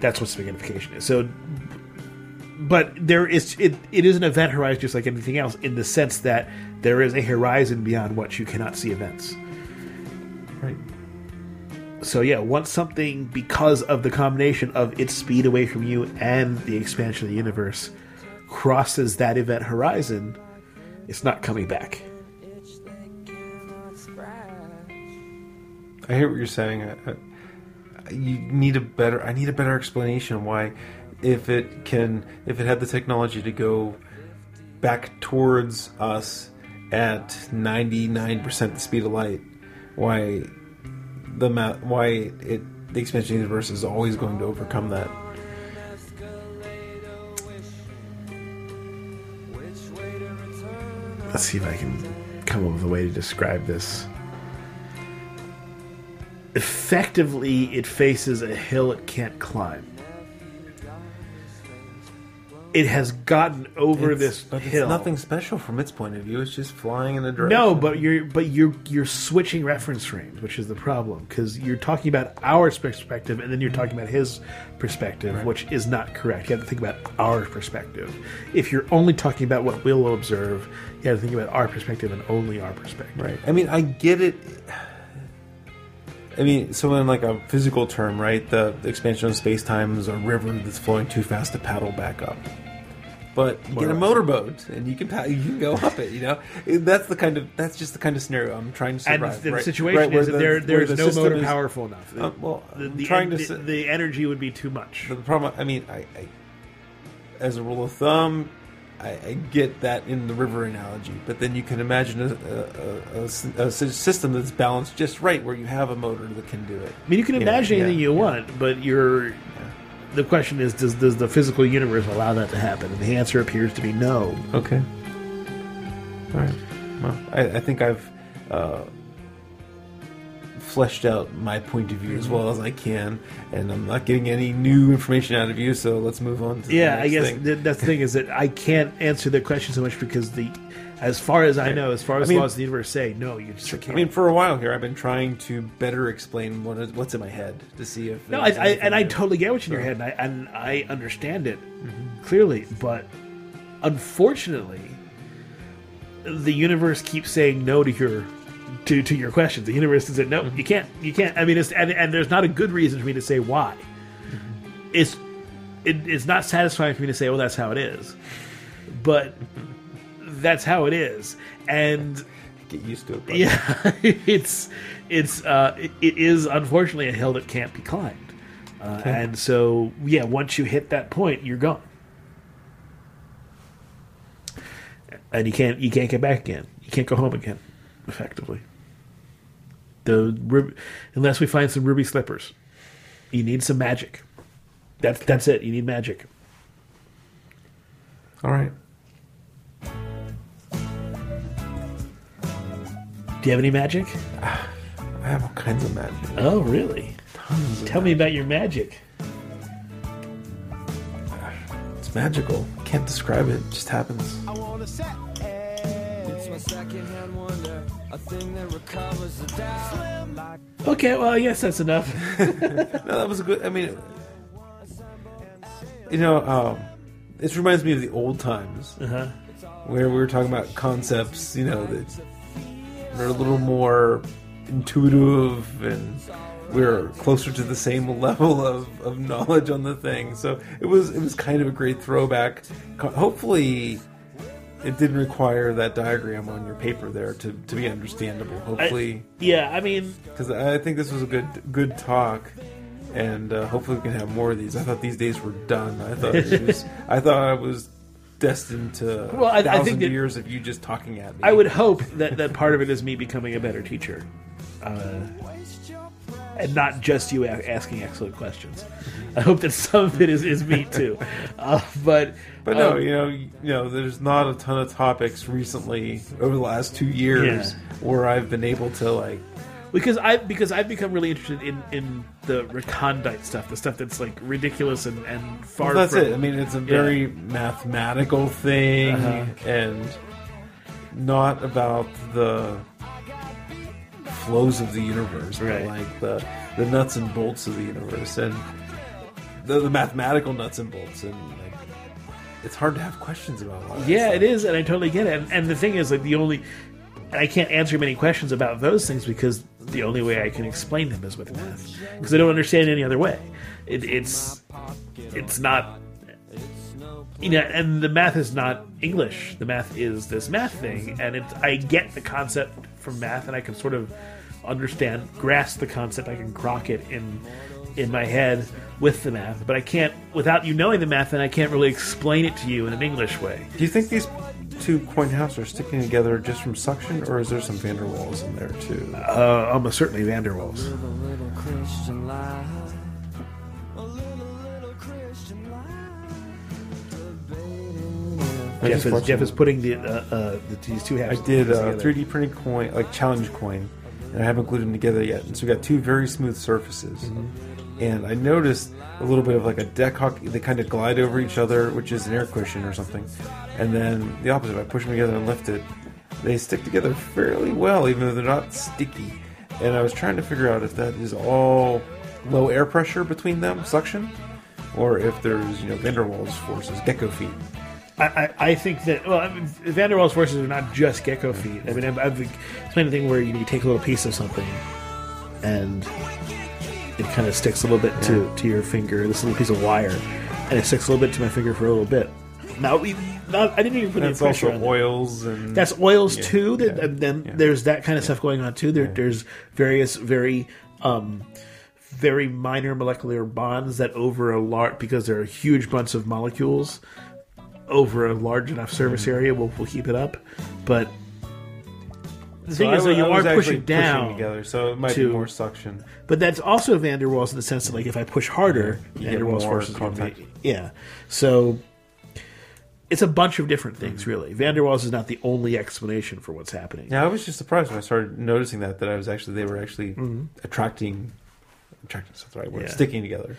That's what spaghettification is. So, but there is it, it is an event horizon just like anything else in the sense that there is a horizon beyond which you cannot see events. Right. So yeah, once something because of the combination of its speed away from you and the expansion of the universe crosses that event horizon, it's not coming back. I hear what you're saying. I, I, you need a better. I need a better explanation why, if it can, if it had the technology to go back towards us at 99% the speed of light, why the ma- why it the expansion universe is always going to overcome that. Let's see if I can come up with a way to describe this. Effectively, it faces a hill it can't climb. It has gotten over It's- this but hill. It's nothing special from its point of view. It's just flying in a direction. No, but you're but you're you're switching reference frames, which is the problem because you're talking about our perspective and then you're talking about his perspective, which is not correct. You have to think about our perspective. If you're only talking about what we'll observe, you have to think about our perspective and only our perspective. Right. I mean, I get it. I mean, so in like a physical term, right? The, the expansion of space time is a river that's flowing too fast to paddle back up. But you get a motorboat and you can pa- you can go up it. You know, that's the kind of that's just the kind of scenario I'm trying to And the, the right? situation Right, is that the- there there's the no motor is- powerful enough. Uh, well, the, the, trying to the, energy would be too much. The problem, I mean, I, I as a rule of thumb, I, I get that in the river analogy, but then you can imagine a system that's balanced just right, where you have a motor that can do it. I mean, you can imagine anything yeah, you yeah. want, but you're. The question is, does does the physical universe allow that to happen? And the answer appears to be no. Okay. All right. Well, I, I think I've uh, fleshed out my point of view as well as I can, and I'm not getting any new information out of you. So let's move on. to the Yeah, I guess thing. th- that's the thing is that I can't answer the question so much because the, as far as I know, as far as I mean- laws of the universe say, no, you just can't. I mean, for a while here, I've been trying to better explain what is, what's in my head to see if no, I, I, and I totally get what's in your head, and I, and I understand it mm-hmm. clearly, but unfortunately, the universe keeps saying no to your to, to your questions. The universe says no, mm-hmm. you can't, you can't. I mean, it's and, and there's not a good reason for me to say why. Mm-hmm. It's it, it's not satisfying for me to say, well, that's how it is, but that's how it is, and get used to it. but- yeah, it's it's uh, it, it is unfortunately a hill that can't be climbed, uh, and so yeah, once you hit that point, you're gone, and you can't you can't get back again. You can't go home again, effectively. The unless we find some ruby slippers, you need some magic. That's that's it. You need magic. All right. Do you have any magic? I have all kinds of magic. Oh, really? Tons of Tell me about your magic. It's magical. Can't describe it. It just happens. I wanna set It's my second-hand wonder, a thing that recovers the doubt. Okay, well, I guess that's enough. No, that was a good. I mean, you know, um, this reminds me of the old times. Uh-huh. where we were talking about concepts, you know, that are a little more intuitive and we're closer to the same level of, of knowledge on the thing. So it was it was kind of a great throwback. Hopefully, it didn't require that diagram on your paper there to, to be understandable. Hopefully, Yeah, I mean, because I think this was a good good talk, and uh, hopefully we can have more of these. I thought these days were done. I thought was, I thought I was destined to Well, I- I a thousand think that- years of you just talking at me. I would hope that, that part of it is me becoming a better teacher. Uh, and not just you asking excellent questions. I hope that some of it is, is me too. Uh, but But no, um, you know, you know, there's not a ton of topics recently over the last two years Yeah. where I've been able to like. because I because I've become really interested in, in the recondite stuff, the stuff that's like ridiculous and, and far. Well, that's from, it. I mean, it's a very mathematical thing Uh-huh. and not about the flows of the universe, but Right. like the the nuts and bolts of the universe and the, the mathematical nuts and bolts and like it's hard to have questions about all Yeah, stuff. it is, and I totally get it. And, and the thing is, like the only, and I can't answer many questions about those things because the only way I can explain them is with math, because I don't understand any other way. It, it's, it's not, you know, and the math is not English. The math is this math thing, and it's I get the concept from math, and I can sort of understand, grasp the concept. I can grok it in in my head with the math, but I can't without you knowing the math, and I can't really explain it to you in an English way. Do you think these two coin houses are sticking together just from suction, or is there some van der Waals in there too? Uh, almost certainly van der Waals. a little Christian life. A little, little Christian life. Debating if I Jeff is, Jeff is putting the, uh, uh, the these two halves. I halves. did uh, together. 3D printed coin, like challenge coin, and I haven't glued them together yet. And so we've got two very smooth surfaces. Mm-hmm. And I noticed a little bit of like a deck hawk. They kind of glide over each other, which is an air cushion or something. And then the opposite, I push them together and lift it, they stick together fairly well, even though they're not sticky. And I was trying to figure out if that is all low air pressure between them, suction, or if there's you know van der Waals forces, gecko feet. I, I, I think that well, I mean, Van der Waals forces are not just gecko feet. I mean, I've, I've explained the thing where you, you take a little piece of something and it kind of sticks a little bit to, to your finger. This little piece of wire, and it sticks a little bit to my finger for a little bit. Now, we, not, I didn't even put any That's pressure also on that. oils and That's oils Yeah, too. That, yeah, and then yeah. there's that kind of stuff going on too. There, There's various very, um, very minor molecular bonds that over a large because there are huge bunch of molecules over a large enough surface Mm-hmm. area will will keep it up. But the So thing I is, that you I are pushing down. together, so it might to- be more suction. But that's also Van der Waals in the sense that, like, if I push harder, You Van der Waals more forces gonna be- Yeah. So it's a bunch of different things, really. Van der Waals is not the only explanation for what's happening. Yeah, I was just surprised when I started noticing that that I was actually they were actually attracting, attracting. That's the right word. Mm-hmm. Yeah. Sticking together.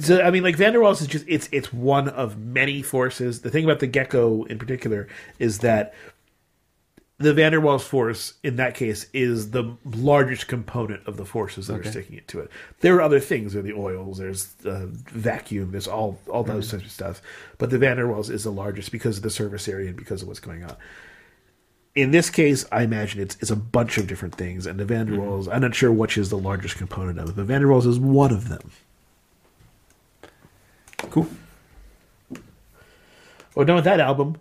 So I mean, like Van der Waals is just it's it's one of many forces. The thing about the gecko in particular is that the Van der Waals force in that case is the largest component of the forces that are sticking it to it. There are other things. There are the oils. There's uh, vacuum. There's all all those types of stuff. But the Van der Waals is the largest because of the surface area and because of what's going on. In this case, I imagine it's it's a bunch of different things, and the Van der Waals. I'm not sure which is the largest component of it, but Van der Waals is one of them. Cool. We're done with that album.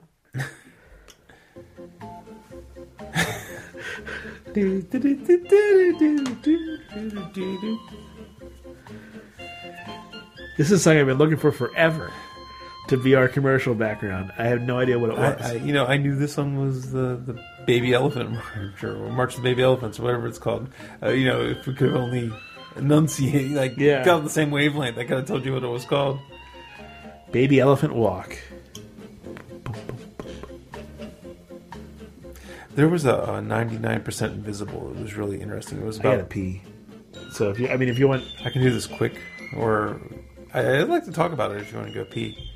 This is song I've been looking for forever to be our commercial background. I have no idea what it was. I, I, you know, I knew this one was the the baby elephant march or March of the Baby Elephants, or whatever it's called. Uh, you know, if we could only enunciate, like, Yeah. got on the same wavelength, I could have told you what it was called. Baby Elephant Walk. There was a, a 99% invisible. It was really interesting. It was I gotta about. pee. So if you, I mean, if you want, I can do this quick, or I, I'd like to talk about it if you want to go pee.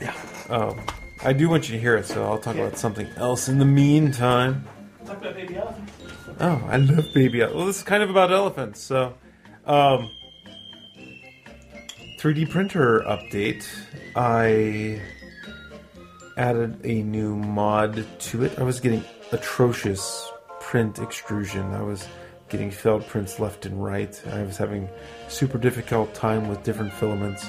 yeah. Um, I do want you to hear it, so I'll talk about something else in the meantime. Talk about Baby Elephant. Oh, I love baby. ele- Well, this is kind of about elephants. So, um, 3D printer update. I added a new mod to it. I was getting atrocious print extrusion. I was getting failed prints left and right. I was having super difficult time with different filaments.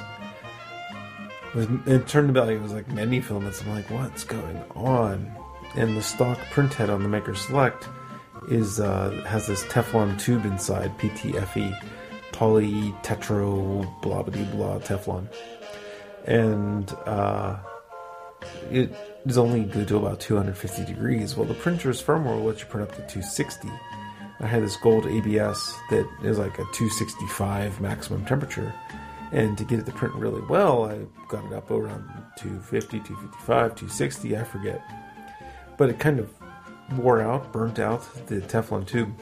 It, turned out it was like many filaments. I'm like, what's going on? And the stock print head on the Maker Select is uh, has this Teflon tube inside, PTFE, poly tetro blah blah blah Teflon, and uh, it is only good to about 250 degrees. Well, the printer's firmware will let you print up to 260. I had this gold ABS that is like a 265 maximum temperature. And to get it to print really well, I got it up around 250, 255, 260, I forget. But it kind of wore out, burnt out the Teflon tube.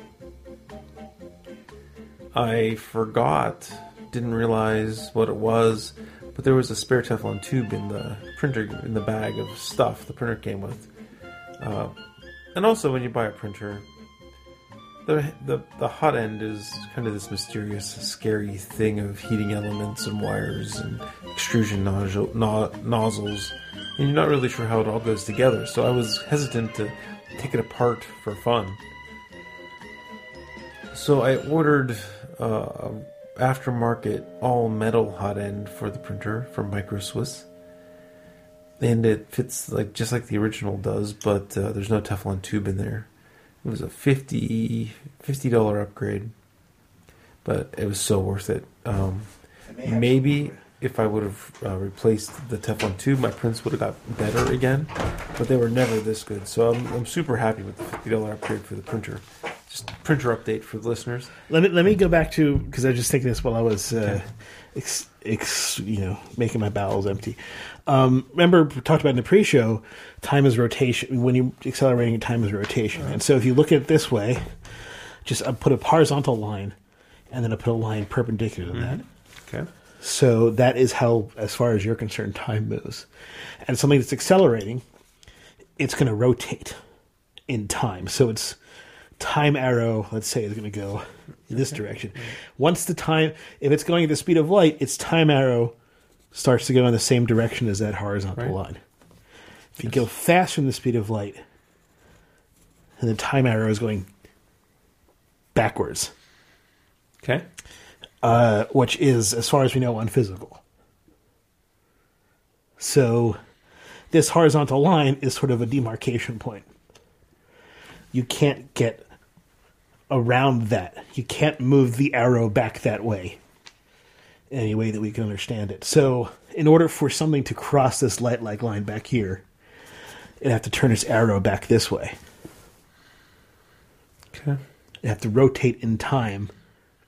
I forgot, didn't realize what it was, but there was a spare Teflon tube in the printer, in the bag of stuff the printer came with. Uh, and also, when you buy a printer, the, the the hot end is kind of this mysterious, scary thing of heating elements and wires and extrusion nozzle, no, nozzles, and you're not really sure how it all goes together. So I was hesitant to take it apart for fun. So I ordered uh, aftermarket all metal hot end for the printer from Micro Swiss. And it fits like just like the original does, but uh, there's no Teflon tube in there. It was a 50 dollar upgrade, but it was so worth it. Um, maybe if I would have uh, replaced the Teflon tube, my prints would have got better again, but they were never this good. So I'm, I'm super happy with the fifty dollar upgrade for the printer. Just printer update for the listeners. Let me let me go back to because I was just thinking this while I was, uh, ex, ex, you know, making my bowels empty. Um, remember we talked about in the pre-show, time is rotation. When you're accelerating, time is rotation. And so if you look at it this way, just uh, put a horizontal line, and then I put a line perpendicular to that. Okay. So that is how, as far as you're concerned, time moves. And something that's accelerating, it's going to rotate in time. So it's time arrow, let's say, is going to go in this direction. Once the time, if it's going at the speed of light, its time arrow starts to go in the same direction as that horizontal Right. line. If you go fast from the speed of light, and the time arrow is going backwards, Okay. uh, which is, as far as we know, unphysical. So, this horizontal line is sort of a demarcation point. You can't get around that. You can't move the arrow back that way. Any way that we can understand it. So, in order for something to cross this light like line back here, it'd have to turn its arrow back this way. Okay. It'd have to rotate in time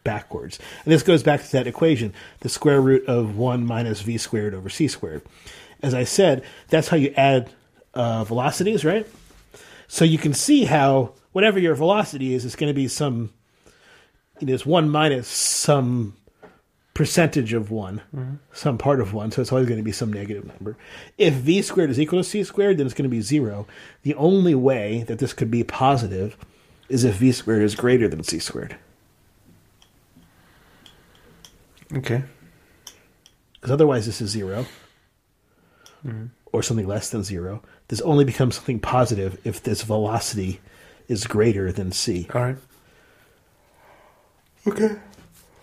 backwards. And this goes back to that equation, the square root of 1 minus v squared over c squared. As I said, that's how you add uh, velocities, right? So you can see how whatever your velocity is, it's going to be some, you know, it's 1 minus some percentage of one, mm-hmm. some part of one, so it's always going to be some negative number. If v squared is equal to c squared, then it's going to be zero. The only way that this could be positive is if v squared is greater than c squared. Okay. Because otherwise, this is 0 mm-hmm. or something less than zero. This only becomes something positive if this velocity is greater than c. All right. Okay.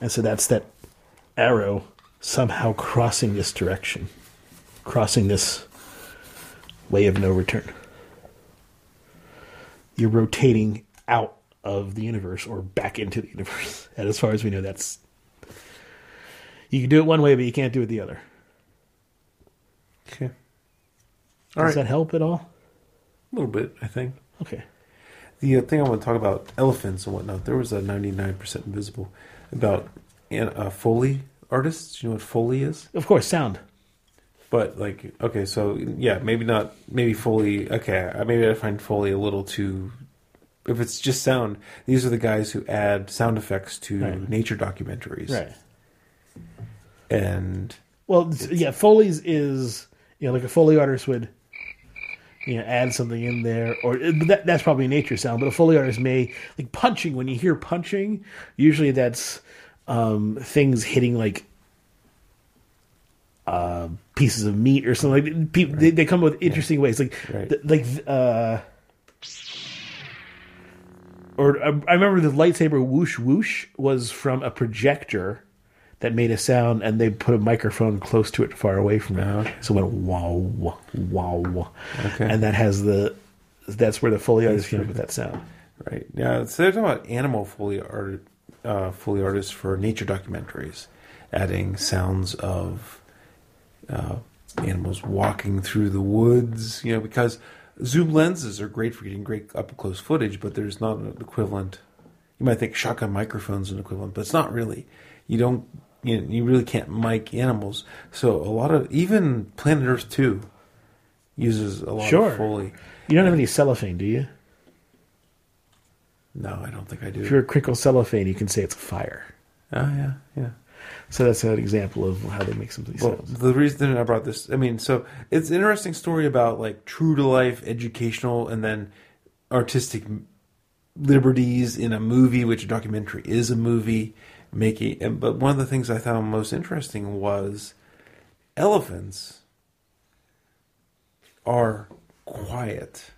And so that's that arrow somehow crossing this direction, crossing this way of no return. You're rotating out of the universe or back into the universe. And as far as we know, that's. You can do it one way, but you can't do it the other. Okay. Does right. that help at all? A little bit, I think. Okay. The uh, thing I want to talk about elephants and whatnot. There was a 99% invisible about uh, Foley artists. Do you know what Foley is? Of course, sound. But like, okay, so yeah, maybe not. Maybe Foley. Okay, maybe I find Foley a little too. If it's just sound, these are the guys who add sound effects to Right. nature documentaries. Right. And Well, yeah, Foley's is you know like a Foley artist would you know add something in there, or that, that's probably a nature sound. But a Foley artist may like punching. When you hear punching, usually that's um, things hitting like uh, pieces of meat or something. Like people, they, they come up with interesting ways, like Right. th- like uh, or I, I remember the lightsaber whoosh whoosh was from a projector that made a sound, and they put a microphone close to it, far away from it, Oh, okay. so it went wow wow, Okay. and that has the that's where the Foley artist came up with that sound. Right. Yeah. So they're talking about animal foley art, uh, foley artists for nature documentaries, adding sounds of uh, animals walking through the woods. You know, because zoom lenses are great for getting great up close footage, but there's not an equivalent. You might think shotgun microphone's an equivalent, but it's not really. You don't. You, you really can't mic animals. So a lot of even Planet Earth two uses a lot Sure. of foley. You don't have any cellophane, do you? No, I don't think I do. If you're a crinkle cellophane, you can say it's a fire. Oh yeah, yeah. So that's an example of how they make some of these Well, sounds. the reason I brought this, I mean, so it's an interesting story about like true to life, educational, and then artistic liberties in a movie, which a documentary is a movie. Making, and, but one of the things I found most interesting was elephants are quiet.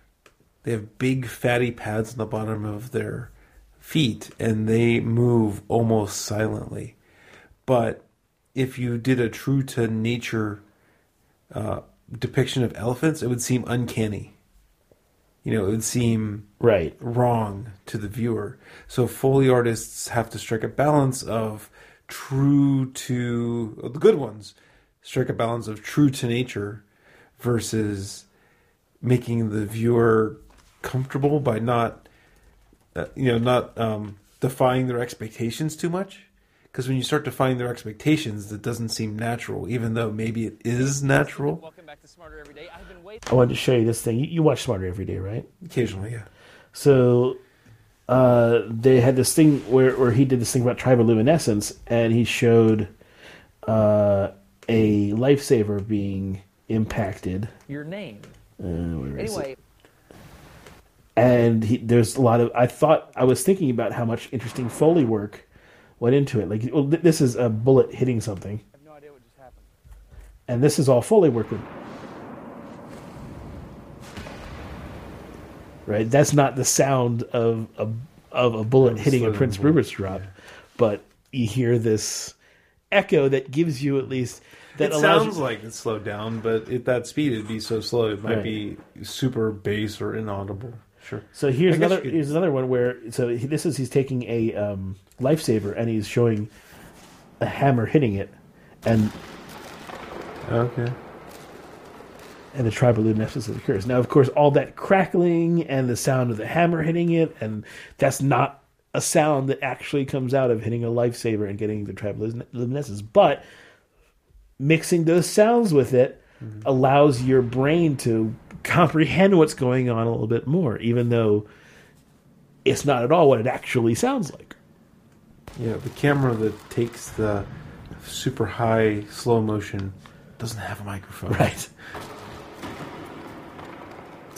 They have big fatty pads on the bottom of their feet, and they move almost silently. But if you did a true to nature uh, depiction of elephants, it would seem uncanny. You know, it would seem Right. wrong to the viewer. So Foley artists have to strike a balance of true to the good ones, strike a balance of true to nature versus making the viewer comfortable by not, uh, you know, not um, defying their expectations too much. Because when you start defying their expectations, that doesn't seem natural, even though maybe it is natural. Welcome back to Smarter Every Day. I've been waiting. I wanted to show you this thing. You, you watch Smarter every day, right? Occasionally, yeah. So uh, they had this thing where, where he did this thing about triboluminescence, and he showed uh, a lifesaver being impacted. Your name. Uh, where is it? Anyway, and he, there's a lot of i thought i was thinking about how much interesting foley work went into it like well, th- this is a bullet hitting something I have no idea what just happened. and this is all foley work with right that's not the sound of a of a bullet hitting a prince Rupert's drop but you hear this echo that gives you at least that it sounds like it's slowed down, but at that speed it'd be so slow it might Right. be super bass or inaudible. Sure. So here's another could- here's another one where so this is he's taking a um, lifesaver and he's showing a hammer hitting it, and Okay. And the triboluminescence occurs. Now, of course, all that crackling and the sound of the hammer hitting it, and that's not a sound that actually comes out of hitting a lifesaver and getting the tribal triboluminescence, but mixing those sounds with it mm-hmm. allows your brain to comprehend what's going on a little bit more, even though it's not at all what it actually sounds like. Yeah, the camera that takes the super high slow motion doesn't have a microphone. Right.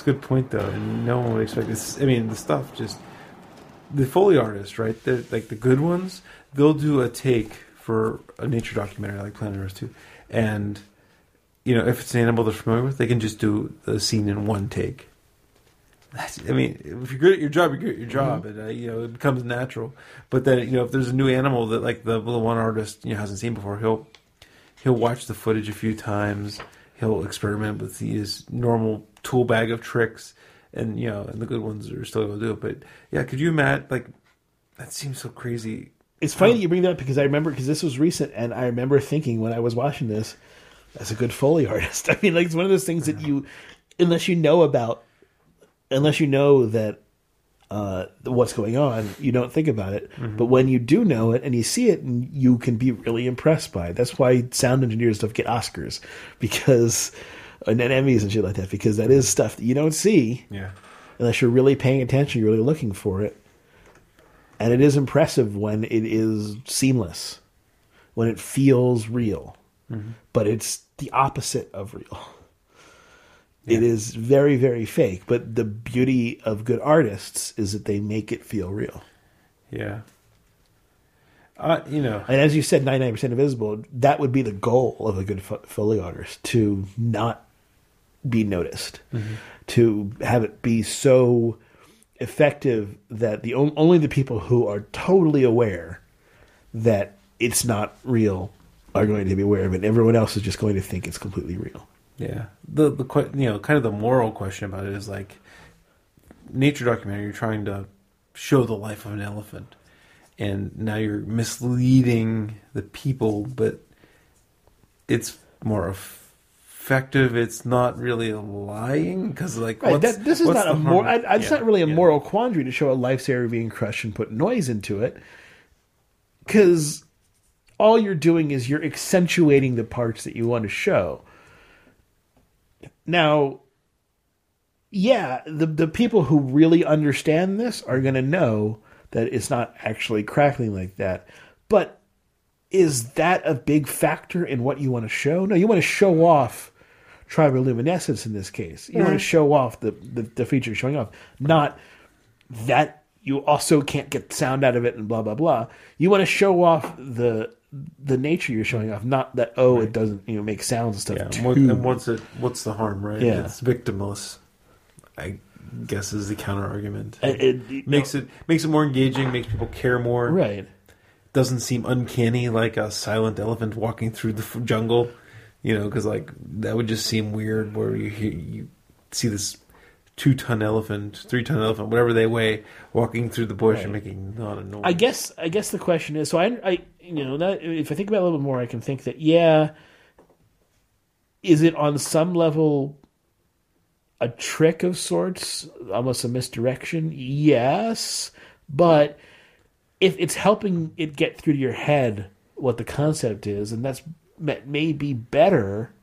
Good point though, and no one would expect this. I mean, the stuff just the foley artists, right? They're, like the good ones, they'll do a take for a nature documentary like Planet Earth Two, and you know if it's an animal they're familiar with, they can just do the scene in one take. That's, I mean, if you're good at your job, you're good at your job, and uh, you know it becomes natural. But then you know if there's a new animal that like the, the one artist you know hasn't seen before, he'll he'll watch the footage a few times. He'll experiment with his normal tool bag of tricks, and you know, and the good ones are still able to do it. But yeah, could you imagine? Like, that seems so crazy. It's funny that you bring that up because I remember because this was recent, and I remember thinking when I was watching this, that's a good foley artist. I mean, like it's one of those things that you, unless you know about, unless you know that uh, what's going on, you don't think about it. But when you do know it and you see it, and you can be really impressed by it. That's why sound engineers stuff get Oscars because and then Emmys and shit like that because that is stuff that you don't see Yeah, unless you're really paying attention, you're really looking for it. And it is impressive when it is seamless, when it feels real, but it's the opposite of real. It Yeah. is very, very fake, but the beauty of good artists is that they make it feel real. yeah. Uh, you know, And as you said, 99% invisible, that would be the goal of a good fo- Foley artist to not be noticed, to have it be so effective that the only the people who are totally aware that it's not real are going to be aware of it. Everyone else is just going to think it's completely real. Yeah. The the you know kind of the moral question about it is like nature documentary. You're trying to show the life of an elephant, and now you're misleading the people, but it's more effective. It's not really lying because like Right, what's- that, this is what's not a the mor- I, I, it's Yeah, not really a yeah. moral quandary to show a lifesaver being crushed and put noise into it, because all you're doing is you're accentuating the parts that you want to show. Now, yeah, the the people who really understand this are going to know that it's not actually crackling like that, but is that a big factor in what you want to show? No, you want to show off triboluminescence in this case. You want to show off the, the, the feature showing off, not that you also can't get sound out of it and blah blah blah. You want to show off the the nature you're showing off, not that oh it doesn't you know make sounds and stuff. Yeah, and, too. what, and what's it? What's the harm, right? Yeah. it's victimless. I guess is the counter argument. It- it- makes it makes it more engaging, makes people care more. right. Doesn't seem uncanny like a silent elephant walking through the jungle, you know, because like that would just seem weird where you hear, you see this two ton elephant, three ton elephant, whatever they weigh, walking through the bush and making not a noise. I guess I guess the question is so I I you know that if I think about it a little bit more I can think that yeah is it on some level a trick of sorts almost a misdirection yes but if it's helping it get through to your head what the concept is and that's may may be better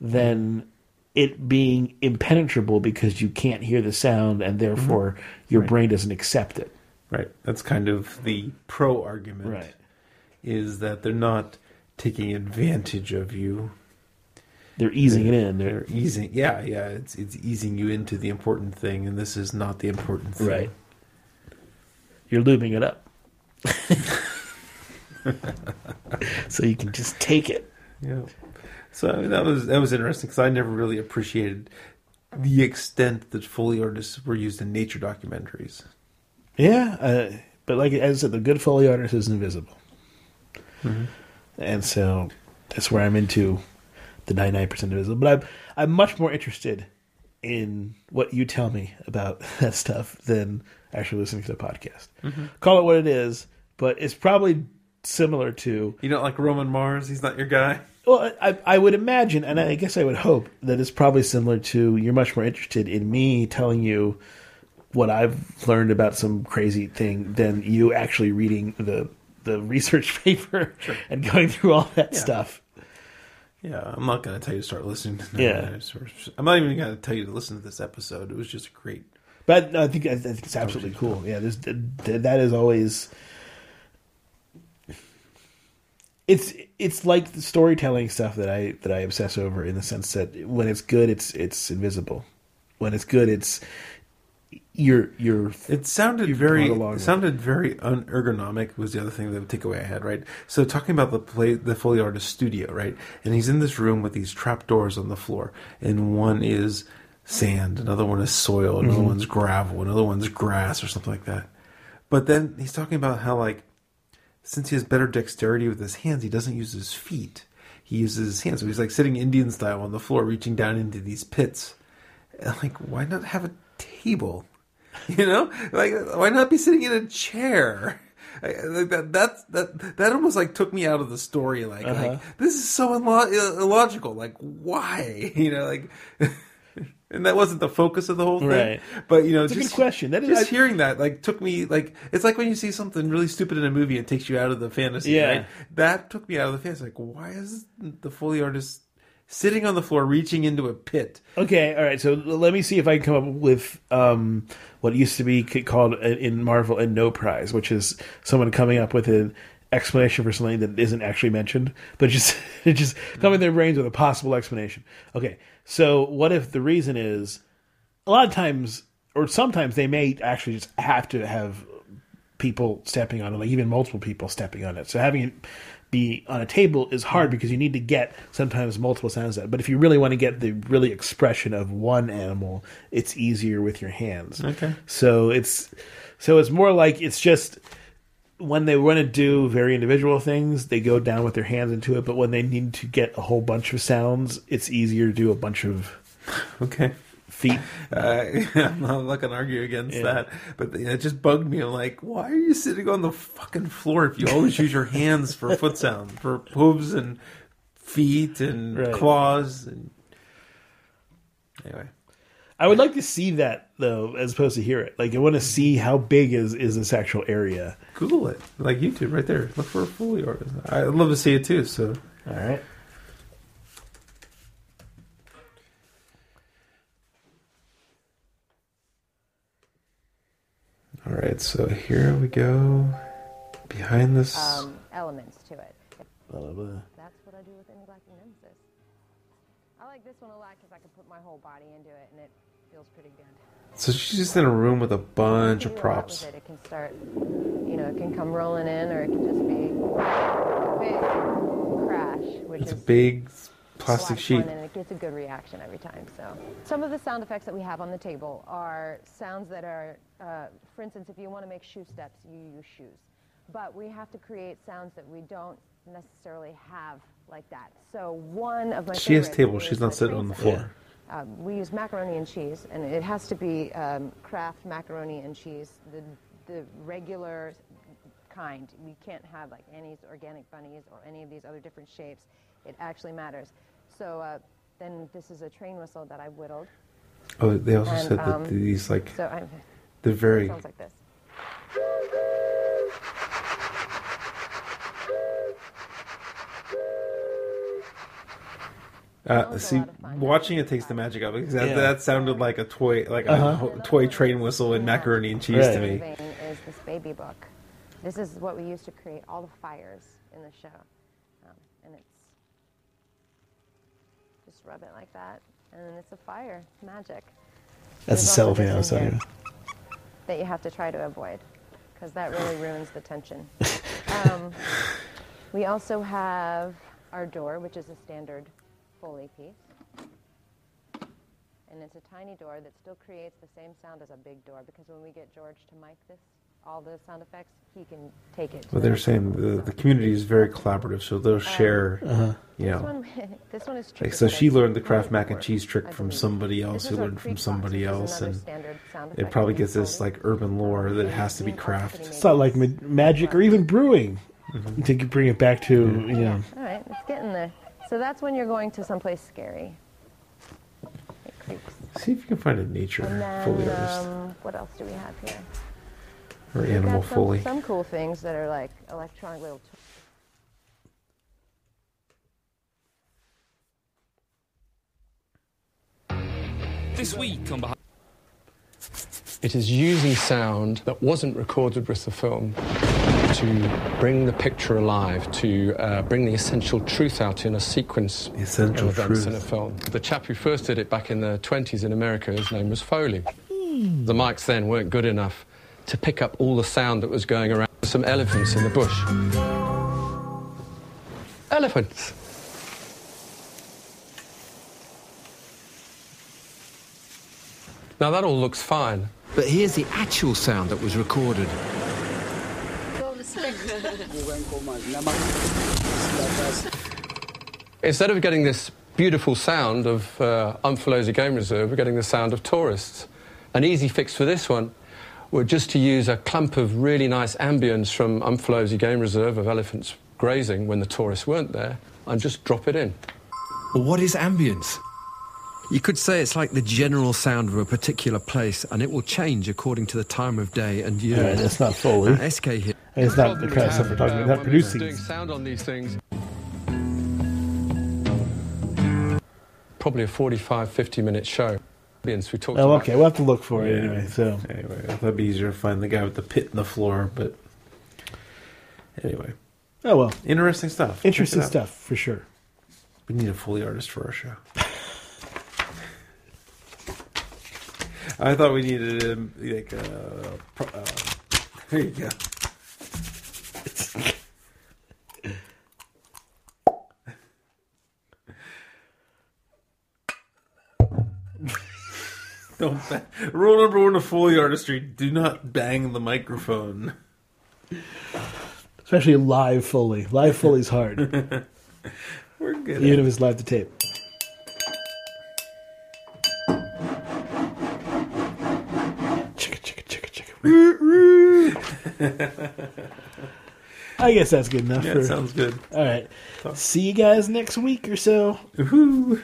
than it being impenetrable because you can't hear the sound and therefore mm-hmm. your brain doesn't accept it right. That's kind of the pro argument. Right. Is that they're not taking advantage of you. they're easing it in they're They're easing, yeah, yeah. It's it's easing you into the important thing, and this is not the important thing. Right. You're lubing it up. so you can just take it. Yeah. So I mean, that was that was interesting because I never really appreciated the extent that Foley artists were used in nature documentaries. Yeah, uh, but like as I said, the good Foley artist is invisible, and so that's where I'm into the 99% invisible. But I'm I'm much more interested in what you tell me about that stuff than actually listening to the podcast. Call it what it is, but it's probably similar to You don't like Roman Mars? He's not your guy. Well, I, I would imagine, and I guess I would hope that it's probably similar to you're much more interested in me telling you what I've learned about some crazy thing than you actually reading the the research paper and going through all that stuff. Yeah, I'm not going to tell you to start listening. To Yeah. I'm not even going to tell you to listen to this episode. It was just great. But I think I think it's absolutely cool. Yeah, there's, that is always. It's it's like the storytelling stuff that I that I obsess over in the sense that when it's good, it's it's invisible. When it's good, it's you're you're It sounded very it sounded very unergonomic was the other thing that would take away I had, right? So talking about the play the Foley artist studio, right? And he's in this room with these trap doors on the floor, and one is sand, another one is soil, another Mm-hmm. one's gravel, another one's grass or something like that. But then he's talking about how like since he has better dexterity with his hands, he doesn't use his feet. He uses his hands. So he's like sitting Indian style on the floor, reaching down into these pits. And like, why not have a table? You know, like why not be sitting in a chair? I- Like that, that, that, that almost like took me out of the story. Like, Uh-huh. like this is so illo- illogical. Like, why? You know, like, and that wasn't the focus of the whole thing. Right. But you know, It's a just good question. That is- just I- hearing that like took me like it's like when you see something really stupid in a movie and takes you out of the fantasy. Yeah. Right? That took me out of the fantasy. Like, why is the Foley artist sitting on the floor reaching into a pit? Okay, all right. So let me see if I can come up with um, what used to be called in Marvel a no prize, which is someone coming up with an explanation for something that isn't actually mentioned, but just it just come in their brains with a possible explanation. Okay, so what if the reason is a lot of times, or sometimes they may actually just have to have people stepping on it, like even multiple people stepping on it. So having it be on a table is hard because you need to get sometimes multiple sounds out. But if you really want to get the really expression of one animal, it's easier with your hands. Okay. So it's so it's more like it's just when they want to do very individual things, they go down with their hands into it. But when they need to get a whole bunch of sounds, it's easier to do a bunch of Okay. feet. Uh, I'm not, gonna argue against Yeah. that, but it just bugged me. I'm like, why are you sitting on the fucking floor if you always use your hands for foot sound, for hooves and feet and Right. claws? And anyway, I would like to see that though, as opposed to hear it. Like I want to see how big is is this actual area. Google it, like YouTube, right there. Look for a Foley artist. I'd love to see it too. So All right. All right, so here we go. Behind this, um, elements to it. Blah, blah, blah. That's what I do with any Galactic Nemesis. I like this one a lot because I can put my whole body into it and it feels pretty good. So she's just in a room with a bunch of do a lot props. It. it can start, you know, it can come rolling in or it can just be a big crash, which It's a big plastic sheet. and it gets a good reaction every time. So, some of the sound effects that we have on the table are sounds that are, uh, for instance, if you want to make shoe steps, you use shoes. But we have to create sounds that we don't necessarily have like that. So one of my She has table. She's not sitting on the floor. Um, we use macaroni and cheese, and it has to be um, Kraft macaroni and cheese, the the regular kind. We can't have like Annie's organic bunnies or any of these other different shapes. It actually matters. So uh, then this is a train whistle that I whittled. Oh, they also And, said that um, these like So they're very sounds like this. Uh, see, lot of fun. watching it takes the magic out because that, Yeah. that sounded like a toy, like a Uh-huh. ho- toy train whistle and macaroni and cheese Right. to me. is this baby book. This is what we use to create all the fires in the show, um, and it's just rub it like that, and then it's a fire. It's magic. That's a There's also cellophane I this was in telling here you. That you have to try to avoid, because that really ruins the tension. Um, we also have our door, which is a standard Foley piece. And it's a tiny door that still creates the same sound as a big door because when we get George to mic this, all the sound effects, he can take it. to Well, they're next saying the, the community is very collaborative, so they'll share. You Um, This know, one, this one is tricky, like so she learned the really Kraft mac and cheese trick from somebody else who learned from creep box, somebody else, and it probably gets this like urban lore that it has to be Dean Kraft. It's not like ma- magic or even brewing. Mm-hmm. You bring it back to you know. All right, it's getting there. So that's when you're going to someplace scary. It creeps. See if you can find a nature And Foley then, artist um, what else do we have here? or We've animal got some, Foley. Some cool things that are like electronic little. T- This week on behalf. It is using sound that wasn't recorded with the film to bring the picture alive, to uh, bring the essential truth out in a sequence essential of events in a truth. film. The chap who first did it back in the 20s in America, his name was Foley. The mics then weren't good enough to pick up all the sound that was going around. Some elephants in the bush. Elephants! Now that all looks fine. But here's the actual sound that was recorded. Instead of getting this beautiful sound of uh, Game Reserve, we're getting the sound of tourists. An easy fix for this one were just to use a clump of really nice ambience from Umfolozi Game Reserve of elephants grazing when the tourists weren't there and just drop it in. Well, what is ambience? You could say it's like the general sound of a particular place, and it will change according to the time of day and year. Alright, that's not Foley. Now, SK here. It's not the Problem kind of we stuff we're have, talking uh, about. Not when producing. Doing sound on these things. Probably a 45, 50 minute show. Ambience, We talked Oh, about okay. We'll have to look for it Yeah. anyway. So Anyway, I thought it'd be easier to find the guy with the pit in the floor, but anyway, oh well, interesting stuff. Interesting it out. stuff for sure. We need a Foley artist for our show. I thought we needed um, like a pro- uh, There you go. Don't ba- rule number one of Foley artistry: do not bang the microphone. Especially live Foley. Live Foley's hard, We're good. even at if it's live to tape. I guess that's good enough. Yeah, for, sounds good. all right. See you guys next week or so. Woohoo!